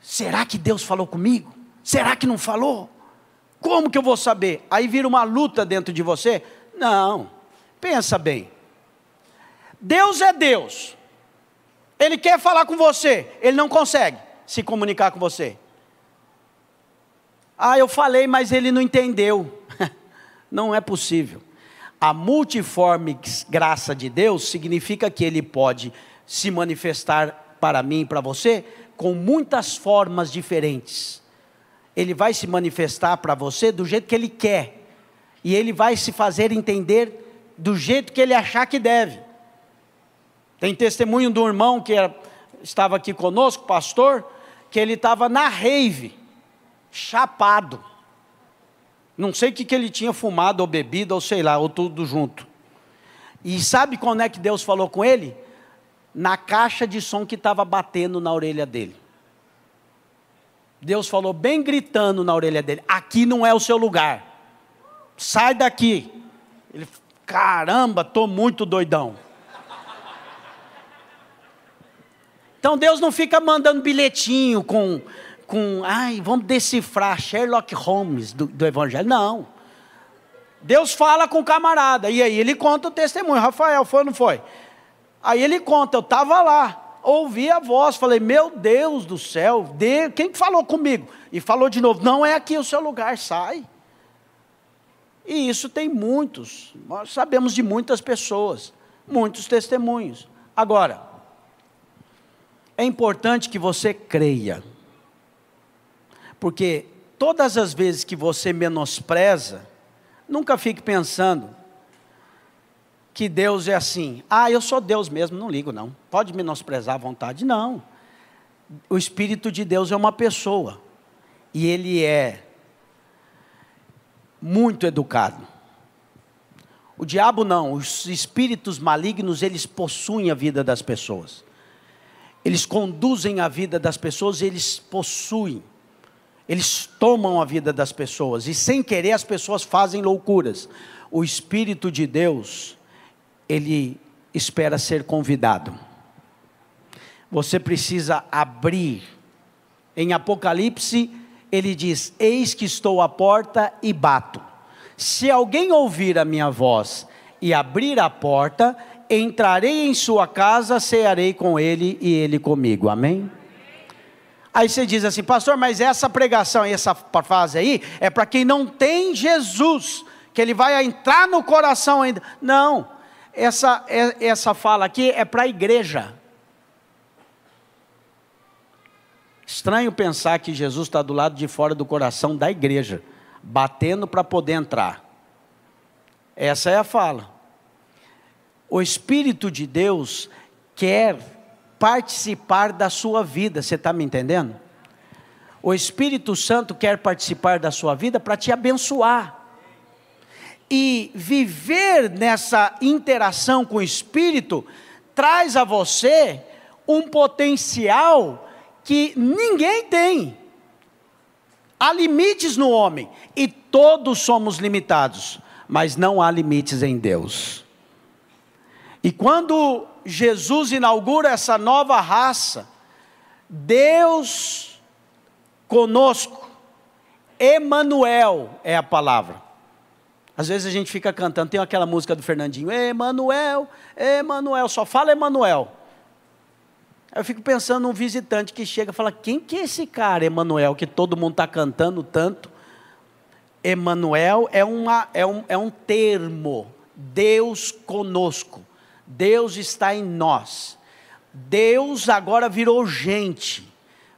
Será que Deus falou comigo? Será que não falou? Como que eu vou saber? Aí vira uma luta dentro de você? Não, Pensa bem. Deus é Deus. Ele quer falar com você, ele não consegue se comunicar com você. Ah, eu falei, mas ele não entendeu. não é possível. A multiforme graça de Deus significa que ele pode se manifestar para mim e para você com muitas formas diferentes. Ele vai se manifestar para você do jeito que ele quer, e ele vai se fazer entender do jeito que ele achar que deve. Tem testemunho de um irmão que era, estava aqui conosco, pastor, que ele estava na rave, chapado. Não sei o que, que ele tinha fumado ou bebido, ou sei lá, ou tudo junto. E sabe quando é que Deus falou com ele? Na caixa de som que estava batendo na orelha dele. Deus falou bem gritando na orelha dele: Aqui não é o seu lugar. Sai daqui. Ele, caramba, estou muito doidão. Então Deus não fica mandando bilhetinho com, com ai, vamos decifrar Sherlock Holmes do, do Evangelho. Não. Deus fala com o camarada, e aí ele conta o testemunho. Rafael, foi ou não foi? Aí ele conta, eu estava lá, ouvi a voz, falei, meu Deus do céu, Deus, quem falou comigo? E falou de novo, não é aqui o seu lugar, sai. E isso tem muitos, nós sabemos de muitas pessoas, muitos testemunhos. Agora, é importante que você creia, porque todas as vezes que você menospreza, nunca fique pensando que Deus é assim, ah, eu sou Deus mesmo, não ligo não, pode menosprezar à vontade, não. O Espírito de Deus é uma pessoa, e ele é muito educado. O diabo não, os espíritos malignos, eles possuem a vida das pessoas. Eles conduzem a vida das pessoas, eles possuem, eles tomam a vida das pessoas, e sem querer as pessoas fazem loucuras. O Espírito de Deus, ele espera ser convidado. Você precisa abrir. Em Apocalipse, ele diz: Eis que estou à porta e bato. Se alguém ouvir a minha voz e abrir a porta, entrarei em sua casa, cearei com ele e ele comigo. Amém? Aí você diz assim, pastor, mas essa pregação e essa frase aí é para quem não tem Jesus, que ele vai entrar no coração ainda. Não, essa, é, essa fala aqui é para a igreja. Estranho pensar que Jesus está do lado de fora do coração da igreja, batendo para poder entrar. Essa é a fala. O Espírito de Deus quer participar da sua vida, você está me entendendo? O Espírito Santo quer participar da sua vida para te abençoar. E viver nessa interação com o Espírito traz a você um potencial que ninguém tem. Há limites no homem e todos somos limitados, mas não há limites em Deus. E quando Jesus inaugura essa nova raça, Deus conosco, Emanuel é a palavra. Às vezes a gente fica cantando, tem aquela música do Fernandinho, Emanuel, Emanuel, só fala Emanuel. Eu fico pensando num visitante que chega e fala: quem que é esse cara, Emanuel, que todo mundo está cantando tanto? Emanuel é, uma, é, um, é um termo, Deus conosco. Deus está em nós. Deus agora virou gente.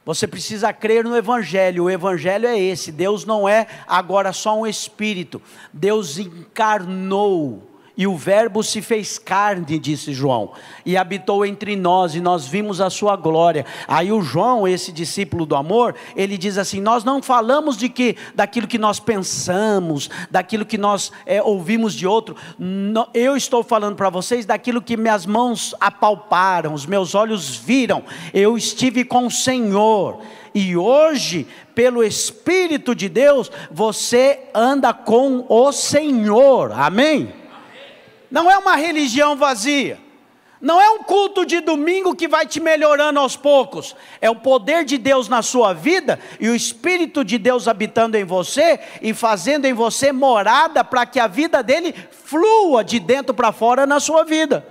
Você precisa crer no Evangelho. O Evangelho é esse. Deus não é agora só um espírito. Deus encarnou e o Verbo se fez carne, disse João, e habitou entre nós, e nós vimos a sua glória. Aí o João, esse discípulo do amor, ele diz assim: Nós não falamos de que daquilo que nós pensamos, daquilo que nós é, ouvimos de outro. eu estou falando para vocês daquilo que minhas mãos apalparam, os meus olhos viram. Eu estive com o Senhor. E hoje, pelo Espírito de Deus, você anda com o Senhor. Amém? Não é uma religião vazia. Não é um culto de domingo que vai te melhorando aos poucos. É o poder de Deus na sua vida e o Espírito de Deus habitando em você e fazendo em você morada para que a vida dele flua de dentro para fora na sua vida.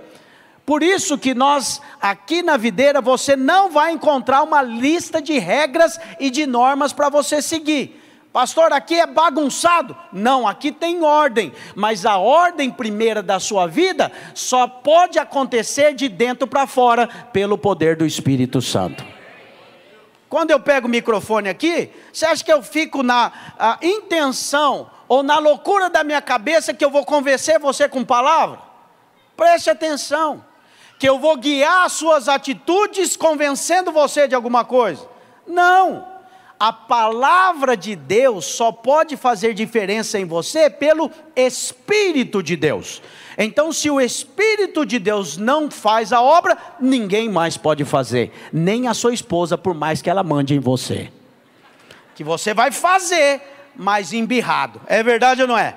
Por isso que nós, aqui na videira, você não vai encontrar uma lista de regras e de normas para você seguir. Pastor, aqui é bagunçado. Não, aqui tem ordem, mas a ordem primeira da sua vida só pode acontecer de dentro para fora pelo poder do Espírito Santo. Quando eu pego o microfone aqui, você acha que eu fico na intenção ou na loucura da minha cabeça que eu vou convencer você com palavra? Preste atenção, que eu vou guiar as suas atitudes convencendo você de alguma coisa. Não a palavra de Deus só pode fazer diferença em você pelo Espírito de Deus. Então, se o Espírito de Deus não faz a obra, ninguém mais pode fazer, nem a sua esposa, por mais que ela mande em você. Que você vai fazer, mas embirrado. É verdade ou não é?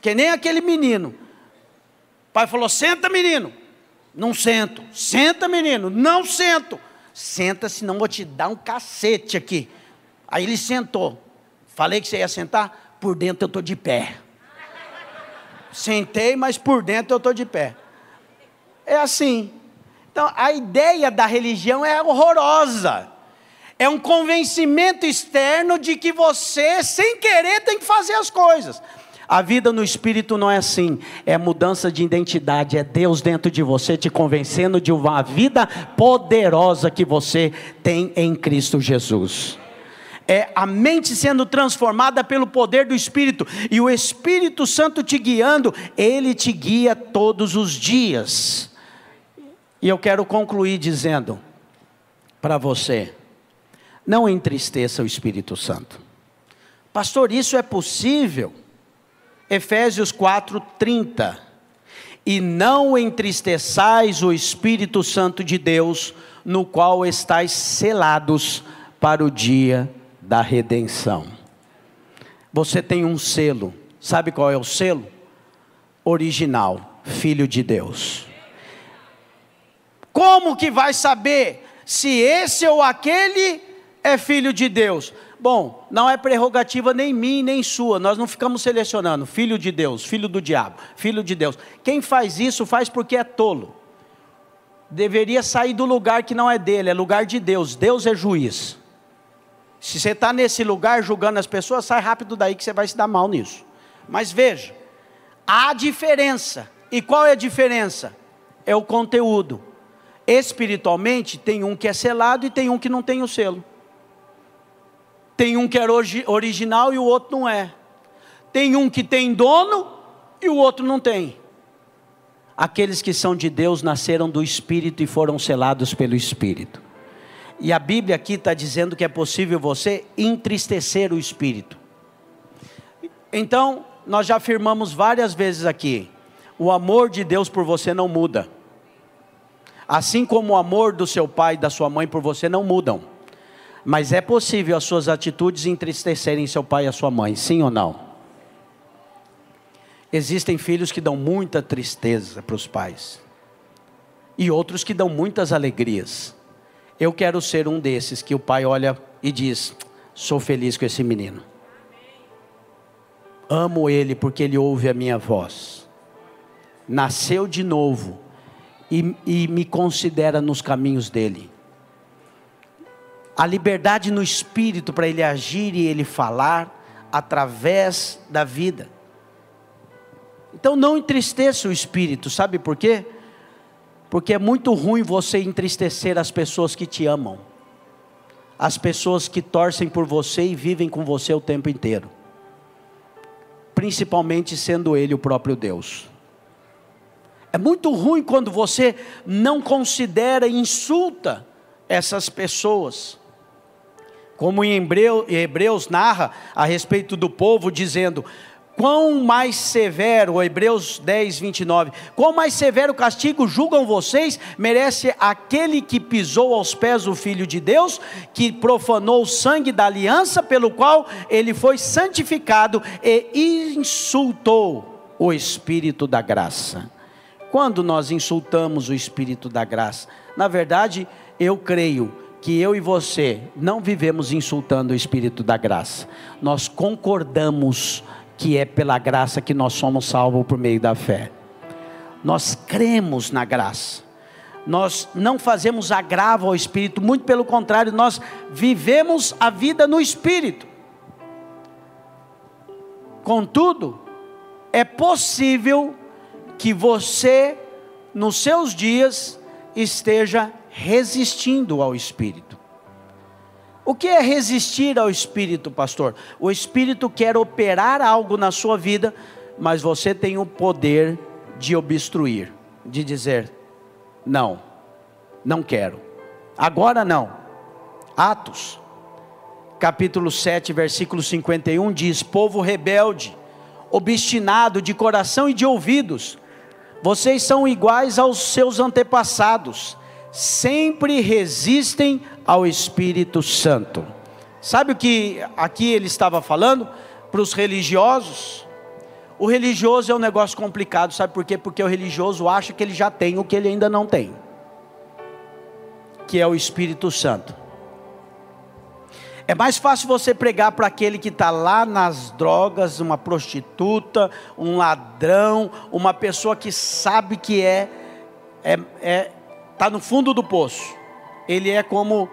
Que nem aquele menino. O pai falou: senta, menino. Não sento. Senta, menino. Não sento. Senta, senão vou te dar um cacete aqui. Aí ele sentou. Falei que você ia sentar? Por dentro eu estou de pé. Sentei, mas por dentro eu estou de pé. É assim. Então, a ideia da religião é horrorosa. É um convencimento externo de que você, sem querer, tem que fazer as coisas. A vida no espírito não é assim, é mudança de identidade, é Deus dentro de você te convencendo de uma vida poderosa que você tem em Cristo Jesus é a mente sendo transformada pelo poder do Espírito e o Espírito Santo te guiando, ele te guia todos os dias. E eu quero concluir dizendo para você: não entristeça o Espírito Santo. Pastor, isso é possível? Efésios 4:30. E não entristeçais o Espírito Santo de Deus, no qual estáis selados para o dia da redenção. Você tem um selo, sabe qual é o selo? Original, Filho de Deus. Como que vai saber se esse ou aquele é filho de Deus? Bom, não é prerrogativa nem minha nem sua, nós não ficamos selecionando filho de Deus, filho do diabo, filho de Deus. Quem faz isso faz porque é tolo. Deveria sair do lugar que não é dele, é lugar de Deus. Deus é juiz. Se você está nesse lugar julgando as pessoas, sai rápido daí que você vai se dar mal nisso. Mas veja, há diferença. E qual é a diferença? É o conteúdo. Espiritualmente, tem um que é selado e tem um que não tem o selo. Tem um que é original e o outro não é. Tem um que tem dono e o outro não tem. Aqueles que são de Deus nasceram do Espírito e foram selados pelo Espírito. E a Bíblia aqui está dizendo que é possível você entristecer o espírito. Então, nós já afirmamos várias vezes aqui: o amor de Deus por você não muda. Assim como o amor do seu pai e da sua mãe por você não mudam. Mas é possível as suas atitudes entristecerem seu pai e a sua mãe, sim ou não? Existem filhos que dão muita tristeza para os pais, e outros que dão muitas alegrias. Eu quero ser um desses que o pai olha e diz: sou feliz com esse menino. Amo ele porque ele ouve a minha voz. Nasceu de novo e, e me considera nos caminhos dele. A liberdade no espírito para ele agir e ele falar através da vida. Então não entristeça o espírito, sabe por quê? Porque é muito ruim você entristecer as pessoas que te amam, as pessoas que torcem por você e vivem com você o tempo inteiro, principalmente sendo Ele o próprio Deus. É muito ruim quando você não considera e insulta essas pessoas. Como em Hebreus narra a respeito do povo, dizendo: quão mais severo, Hebreus 10, 29, quão mais severo castigo julgam vocês, merece aquele que pisou aos pés o Filho de Deus, que profanou o sangue da aliança pelo qual ele foi santificado e insultou o Espírito da graça. Quando nós insultamos o Espírito da graça? Na verdade, eu creio que eu e você não vivemos insultando o Espírito da graça, nós concordamos que é pela graça que nós somos salvos por meio da fé. Nós cremos na graça. Nós não fazemos agravo ao espírito, muito pelo contrário, nós vivemos a vida no espírito. Contudo, é possível que você, nos seus dias, esteja resistindo ao espírito. O que é resistir ao Espírito, pastor? O Espírito quer operar algo na sua vida, mas você tem o poder de obstruir, de dizer: não, não quero, agora não. Atos, capítulo 7, versículo 51 diz: Povo rebelde, obstinado de coração e de ouvidos, vocês são iguais aos seus antepassados sempre resistem ao Espírito Santo. Sabe o que aqui ele estava falando para os religiosos? O religioso é um negócio complicado, sabe por quê? Porque o religioso acha que ele já tem o que ele ainda não tem, que é o Espírito Santo. É mais fácil você pregar para aquele que está lá nas drogas, uma prostituta, um ladrão, uma pessoa que sabe que é, é, é está no fundo do poço. Ele é como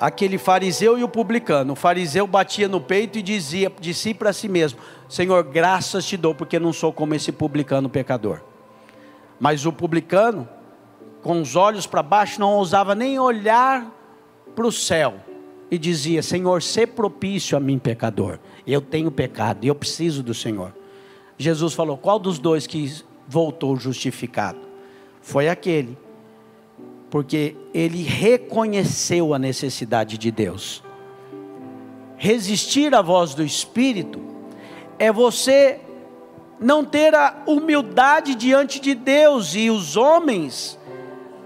aquele fariseu e o publicano. O fariseu batia no peito e dizia de si para si mesmo: Senhor, graças te dou, porque não sou como esse publicano pecador. Mas o publicano, com os olhos para baixo, não ousava nem olhar para o céu e dizia: Senhor, se propício a mim, pecador. Eu tenho pecado e eu preciso do Senhor. Jesus falou: Qual dos dois que voltou justificado? Foi aquele porque ele reconheceu a necessidade de Deus. Resistir à voz do Espírito é você não ter a humildade diante de Deus, e os homens,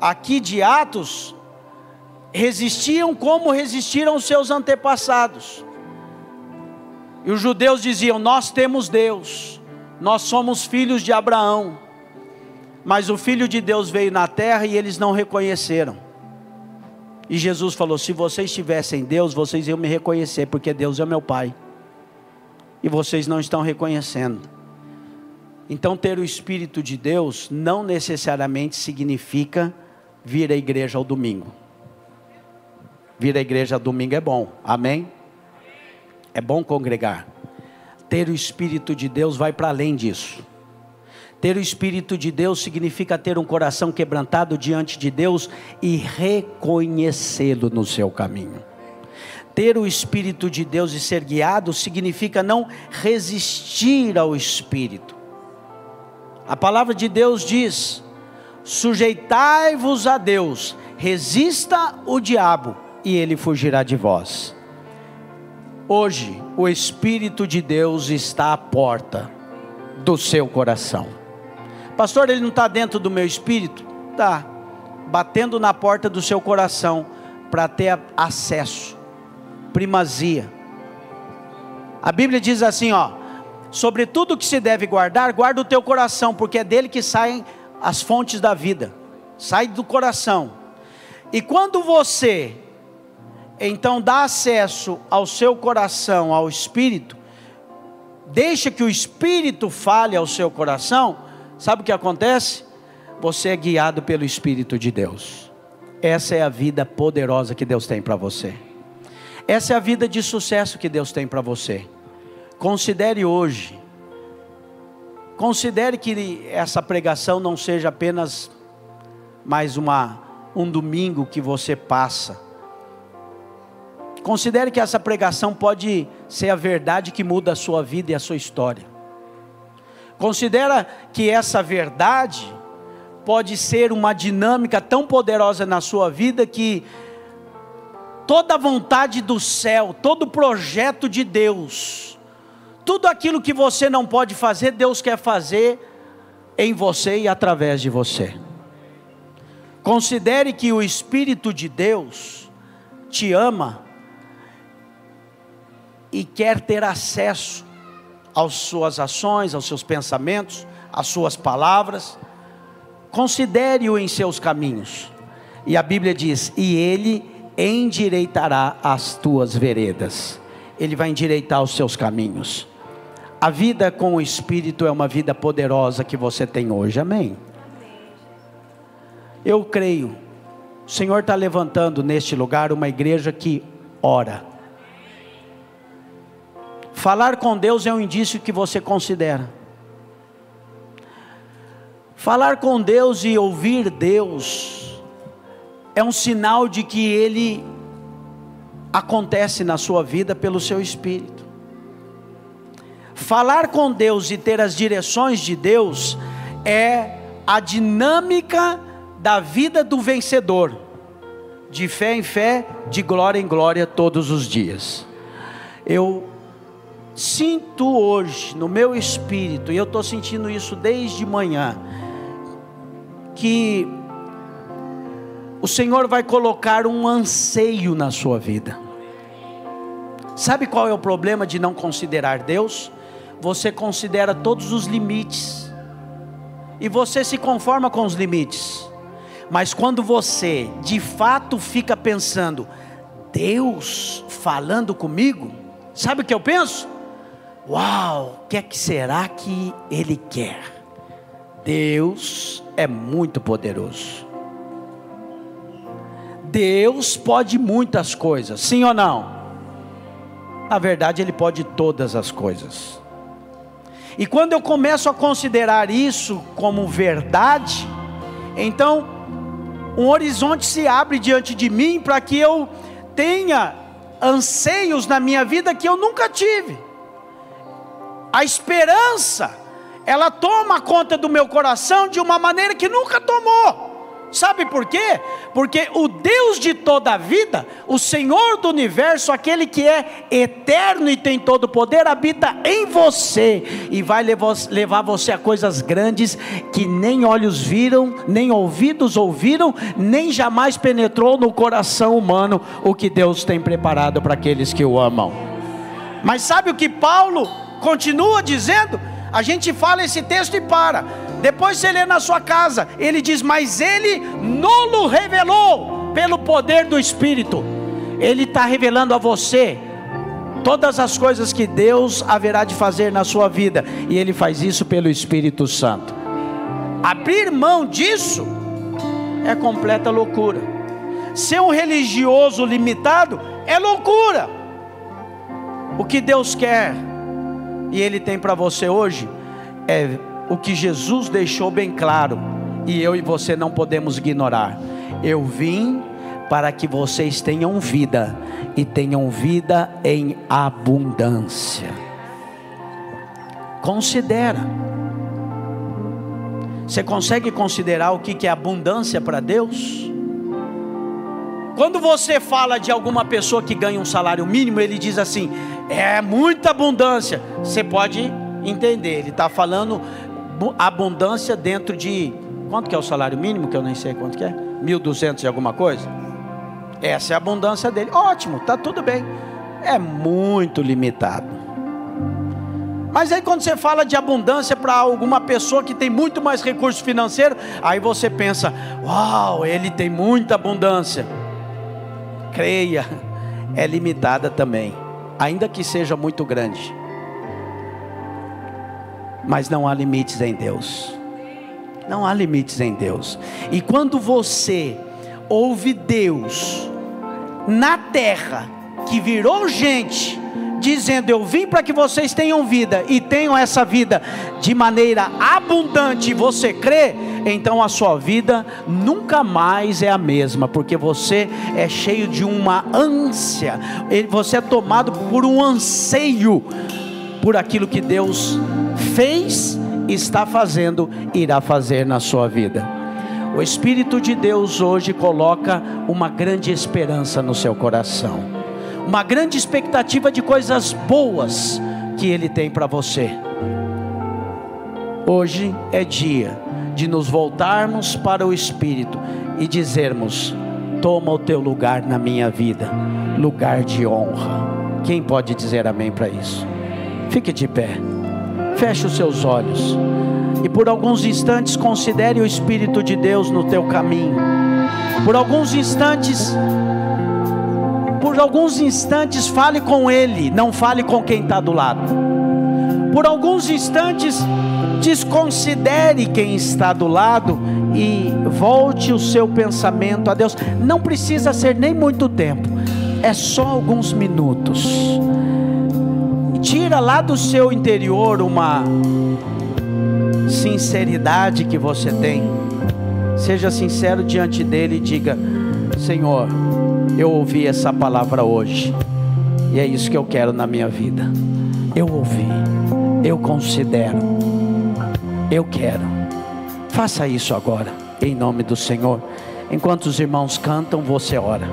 aqui de Atos, resistiam como resistiram seus antepassados. E os judeus diziam: Nós temos Deus, nós somos filhos de Abraão. Mas o Filho de Deus veio na terra e eles não reconheceram. E Jesus falou: se vocês tivessem Deus, vocês iam me reconhecer, porque Deus é meu Pai. E vocês não estão reconhecendo. Então, ter o Espírito de Deus não necessariamente significa vir à igreja ao domingo. Vir à igreja ao domingo é bom, amém? É bom congregar. Ter o Espírito de Deus vai para além disso. Ter o Espírito de Deus significa ter um coração quebrantado diante de Deus e reconhecê-lo no seu caminho. Ter o Espírito de Deus e ser guiado significa não resistir ao Espírito. A palavra de Deus diz: sujeitai-vos a Deus, resista o diabo e ele fugirá de vós. Hoje, o Espírito de Deus está à porta do seu coração. Pastor, ele não está dentro do meu espírito? Está. Batendo na porta do seu coração para ter acesso, primazia. A Bíblia diz assim, ó: sobre tudo que se deve guardar, guarda o teu coração, porque é dele que saem as fontes da vida. Sai do coração. E quando você então dá acesso ao seu coração, ao espírito, deixa que o espírito fale ao seu coração, Sabe o que acontece? Você é guiado pelo Espírito de Deus. Essa é a vida poderosa que Deus tem para você. Essa é a vida de sucesso que Deus tem para você. Considere hoje. Considere que essa pregação não seja apenas mais uma um domingo que você passa. Considere que essa pregação pode ser a verdade que muda a sua vida e a sua história. Considera que essa verdade pode ser uma dinâmica tão poderosa na sua vida que toda a vontade do céu, todo o projeto de Deus, tudo aquilo que você não pode fazer, Deus quer fazer em você e através de você. Considere que o Espírito de Deus te ama e quer ter acesso às suas ações, aos seus pensamentos, às suas palavras. considere-o em seus caminhos. E a Bíblia diz: e ele endireitará as tuas veredas. Ele vai endireitar os seus caminhos. A vida com o Espírito é uma vida poderosa que você tem hoje, amém? Eu creio, o Senhor está levantando neste lugar uma igreja que ora. Falar com Deus é um indício que você considera. Falar com Deus e ouvir Deus é um sinal de que Ele acontece na sua vida pelo seu espírito. Falar com Deus e ter as direções de Deus é a dinâmica da vida do vencedor, de fé em fé, de glória em glória todos os dias. Eu sinto hoje no meu espírito, e eu estou sentindo isso desde manhã, que o Senhor vai colocar um anseio na sua vida. Sabe qual é o problema de não considerar Deus? você considera todos os limites, e você se conforma com os limites, mas quando você de fato fica pensando, Deus falando comigo, sabe o que eu penso? Uau, o que é que será que Ele quer? Deus é muito poderoso. Deus pode muitas coisas, sim ou não? Na verdade, Ele pode todas as coisas. E quando eu começo a considerar isso como verdade, então um horizonte se abre diante de mim para que eu tenha anseios na minha vida que eu nunca tive. A esperança, ela toma conta do meu coração de uma maneira que nunca tomou. Sabe por quê? Porque o Deus de toda a vida, o Senhor do universo, aquele que é eterno e tem todo o poder, habita em você e vai levar você a coisas grandes que nem olhos viram, nem ouvidos ouviram, nem jamais penetrou no coração humano o que Deus tem preparado para aqueles que o amam. Mas sabe o que Paulo continua dizendo? A gente fala esse texto e para. Depois você lê na sua casa, ele diz: Mas ele nolo revelou pelo poder do Espírito. Ele está revelando a você todas as coisas que Deus haverá de fazer na sua vida, e ele faz isso pelo Espírito Santo. Abrir mão disso é completa loucura. Ser um religioso limitado é loucura. O que Deus quer e Ele tem para você hoje é o que Jesus deixou bem claro, e eu e você não podemos ignorar. Eu vim para que vocês tenham vida e tenham vida em abundância. Considera. Você consegue considerar o que é abundância para Deus? Quando você fala de alguma pessoa que ganha um salário mínimo, ele diz assim: é muita abundância. Você pode entender, ele está falando abundância dentro de. Quanto que é o salário mínimo? Que eu nem sei quanto que é. 1.200 e alguma coisa? Essa é a abundância dele. Ótimo, está tudo bem. É muito limitado. Mas aí quando você fala de abundância para alguma pessoa que tem muito mais recurso financeiro, aí você pensa: "Uau, ele tem muita abundância" creia, é limitada também, ainda que seja muito grande. Mas não há limites em Deus. Não há limites em Deus. E quando você ouve Deus na terra, que virou gente, dizendo: Eu vim para que vocês tenham vida e tenham essa vida de maneira abundante, você crê, então a sua vida nunca mais é a mesma, porque você é cheio de uma ânsia, você é tomado por um anseio por aquilo que Deus fez, está fazendo, irá fazer na sua vida. O Espírito de Deus hoje coloca uma grande esperança no seu coração uma grande expectativa de coisas boas que Ele tem para você. Hoje é dia de nos voltarmos para o Espírito e dizermos: Toma o teu lugar na minha vida, lugar de honra. Quem pode dizer amém para isso? Fique de pé, feche os seus olhos. E por alguns instantes considere o Espírito de Deus no teu caminho. Por alguns instantes, por alguns instantes fale com Ele, não fale com quem está do lado. Por alguns instantes, desconsidere quem está do lado e volte o seu pensamento a Deus. Não precisa ser nem muito tempo, é só alguns minutos. Tira lá do seu interior uma sinceridade que você tem. Seja sincero diante dele e diga: Senhor, eu ouvi essa palavra hoje, e é isso que eu quero na minha vida. Eu ouvi, eu considero, eu quero. Faça isso agora, em nome do Senhor. Enquanto os irmãos cantam, você ora.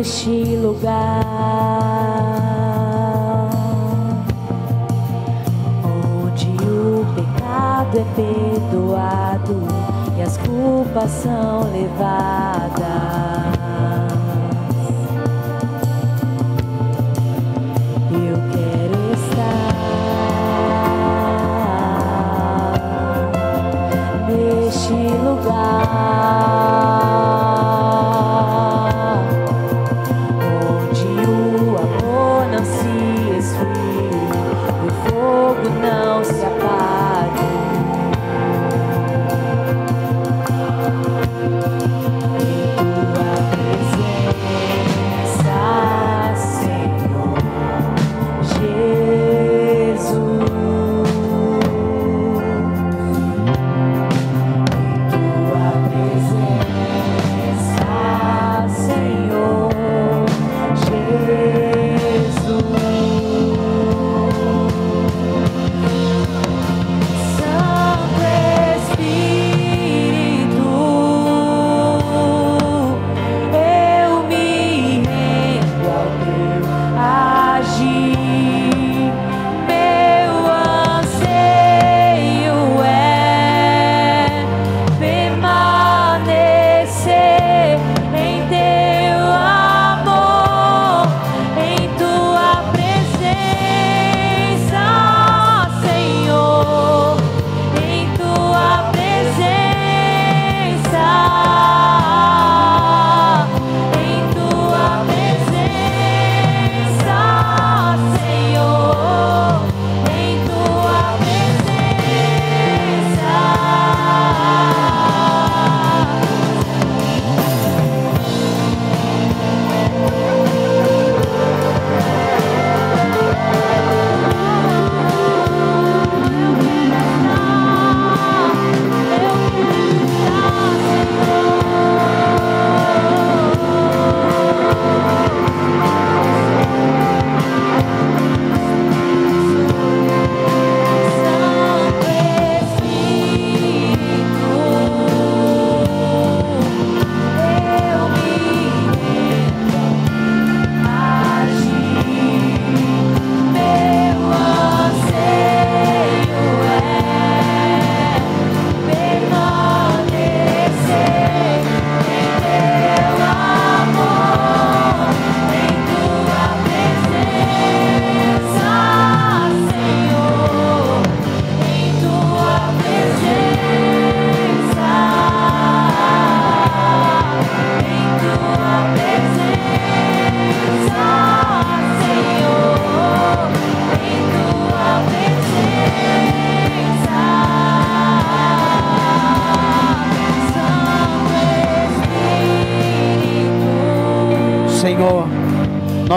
neste lugar onde o pecado é perdoado e as culpas são levadas.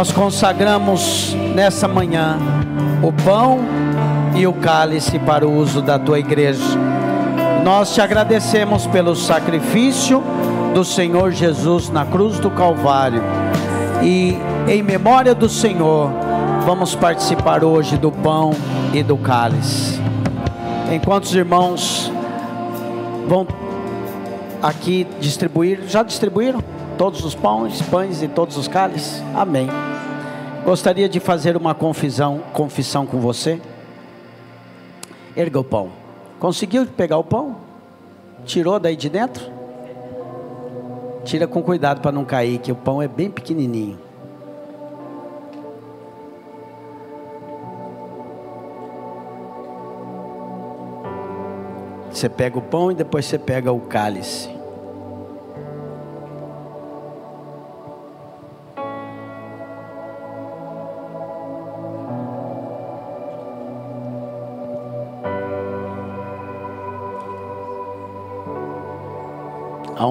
Nós consagramos nessa manhã o pão e o cálice para o uso da tua igreja. Nós te agradecemos pelo sacrifício do Senhor Jesus na cruz do Calvário. E em memória do Senhor, vamos participar hoje do pão e do cálice. Enquanto os irmãos vão aqui distribuir, já distribuíram todos os pães, pães e todos os cálices? Amém. Gostaria de fazer uma confissão, confissão com você. Erga o pão. Conseguiu pegar o pão? Tirou daí de dentro? Tira com cuidado para não cair, que o pão é bem pequenininho. Você pega o pão e depois você pega o cálice.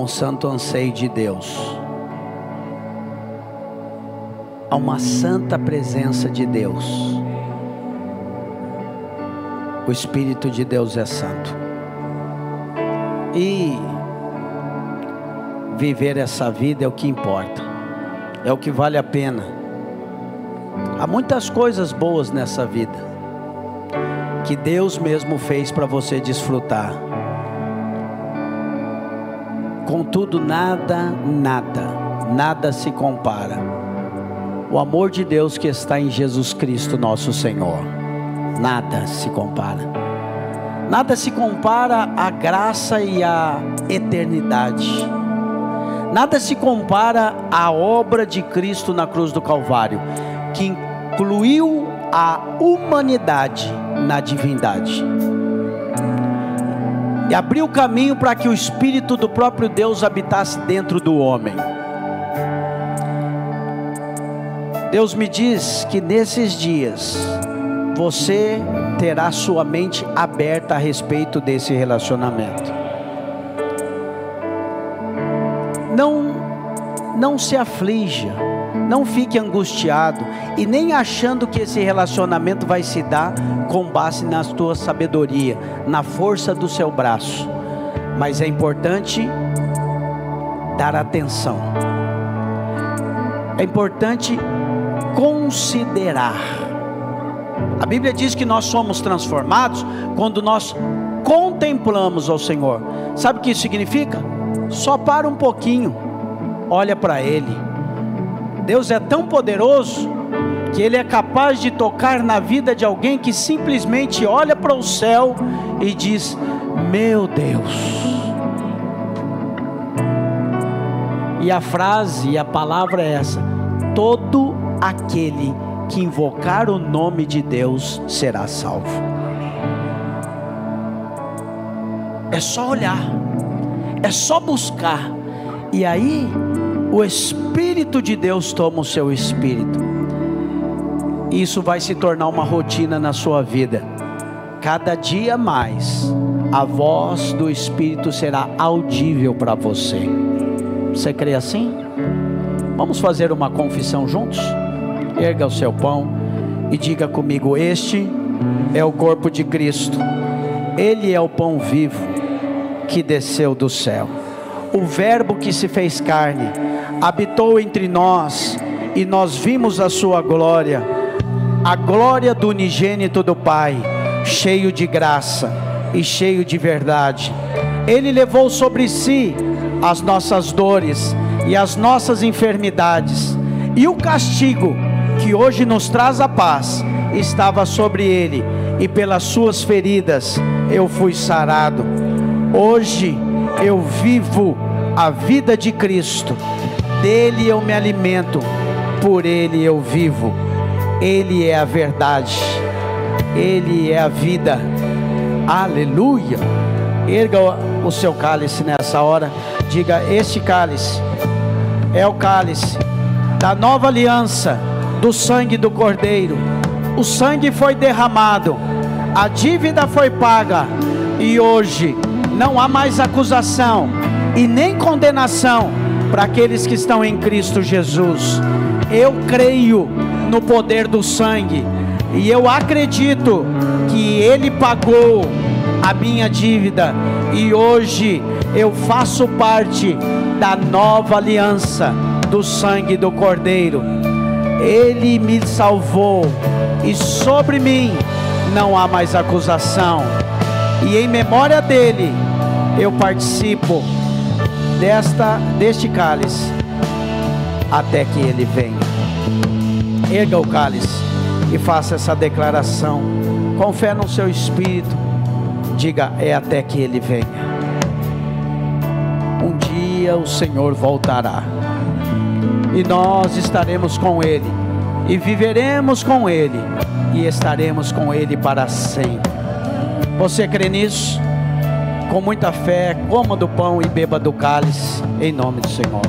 Um santo anseio de Deus. Há uma santa presença de Deus. O Espírito de Deus é santo. E viver essa vida é o que importa, é o que vale a pena. Há muitas coisas boas nessa vida que Deus mesmo fez para você desfrutar. Contudo, nada, nada, nada se compara. O amor de Deus que está em Jesus Cristo, nosso Senhor. Nada se compara. Nada se compara à graça e à eternidade. Nada se compara à obra de Cristo na cruz do Calvário, que incluiu a humanidade na divindade e abriu caminho para que o Espírito do próprio Deus habitasse dentro do homem. Deus me diz que nesses dias você terá sua mente aberta a respeito desse relacionamento. Não, não se aflija, não fique angustiado e nem achando que esse relacionamento vai se dar com base na tua sabedoria, na força do seu braço. Mas é importante dar atenção. É importante considerar. A Bíblia diz que nós somos transformados quando nós contemplamos ao Senhor. Sabe o que isso significa? Só para um pouquinho, olha para Ele. Deus é tão poderoso que Ele é capaz de tocar na vida de alguém que simplesmente olha para o céu e diz: Meu Deus. E a frase e a palavra é essa: Todo aquele que invocar o nome de Deus será salvo. É só olhar, é só buscar, e aí o Espírito de Deus toma o seu espírito. Isso vai se tornar uma rotina na sua vida. Cada dia mais, a voz do Espírito será audível para você. Você crê assim? Vamos fazer uma confissão juntos? Erga o seu pão e diga comigo: Este é o corpo de Cristo, Ele é o pão vivo que desceu do céu. O Verbo que se fez carne habitou entre nós e nós vimos a sua glória, a glória do unigênito do Pai, cheio de graça e cheio de verdade. Ele levou sobre si as nossas dores e as nossas enfermidades, e o castigo que hoje nos traz a paz estava sobre ele, e pelas suas feridas eu fui sarado. Hoje eu vivo a vida de Cristo, dele eu me alimento, por ele eu vivo. Ele é a verdade, ele é a vida. Aleluia. Erga o seu cálice nessa hora. Diga: Este cálice é o cálice da nova aliança, do sangue do Cordeiro. O sangue foi derramado, a dívida foi paga, e hoje não há mais acusação e nem condenação para aqueles que estão em Cristo Jesus. Eu creio no poder do sangue e eu acredito que Ele pagou a minha dívida e hoje eu faço parte da nova aliança do sangue do Cordeiro. Ele me salvou e sobre mim não há mais acusação. E em memória dele eu participo desta deste cálice até que ele venha. Erga o cálice e faça essa declaração com fé no seu espírito. Diga: é até que ele venha. Um dia o Senhor voltará e nós estaremos com ele e viveremos com ele e estaremos com ele para sempre. Você crê nisso? com muita fé, coma do pão e beba do cálice, em nome do Senhor.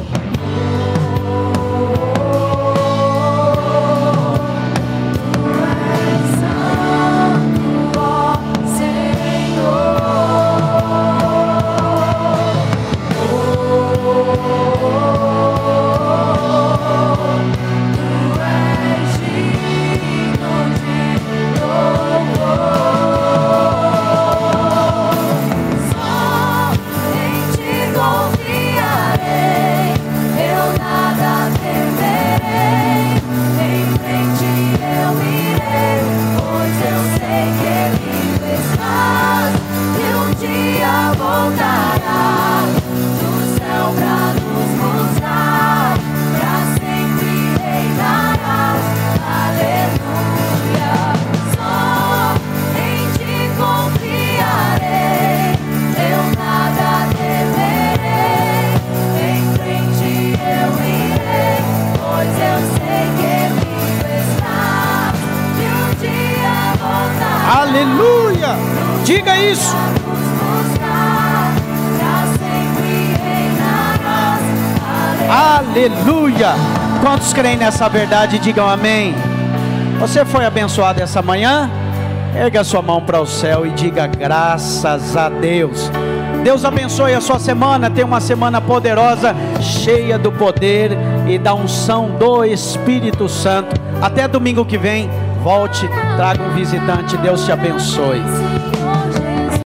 Aleluia! Quantos creem nessa verdade, digam amém. Você foi abençoado essa manhã? Erga sua mão para o céu e diga graças a Deus. Deus abençoe a sua semana. Tenha uma semana poderosa, cheia do poder e da unção do Espírito Santo. Até domingo que vem, volte, traga um visitante. Deus te abençoe.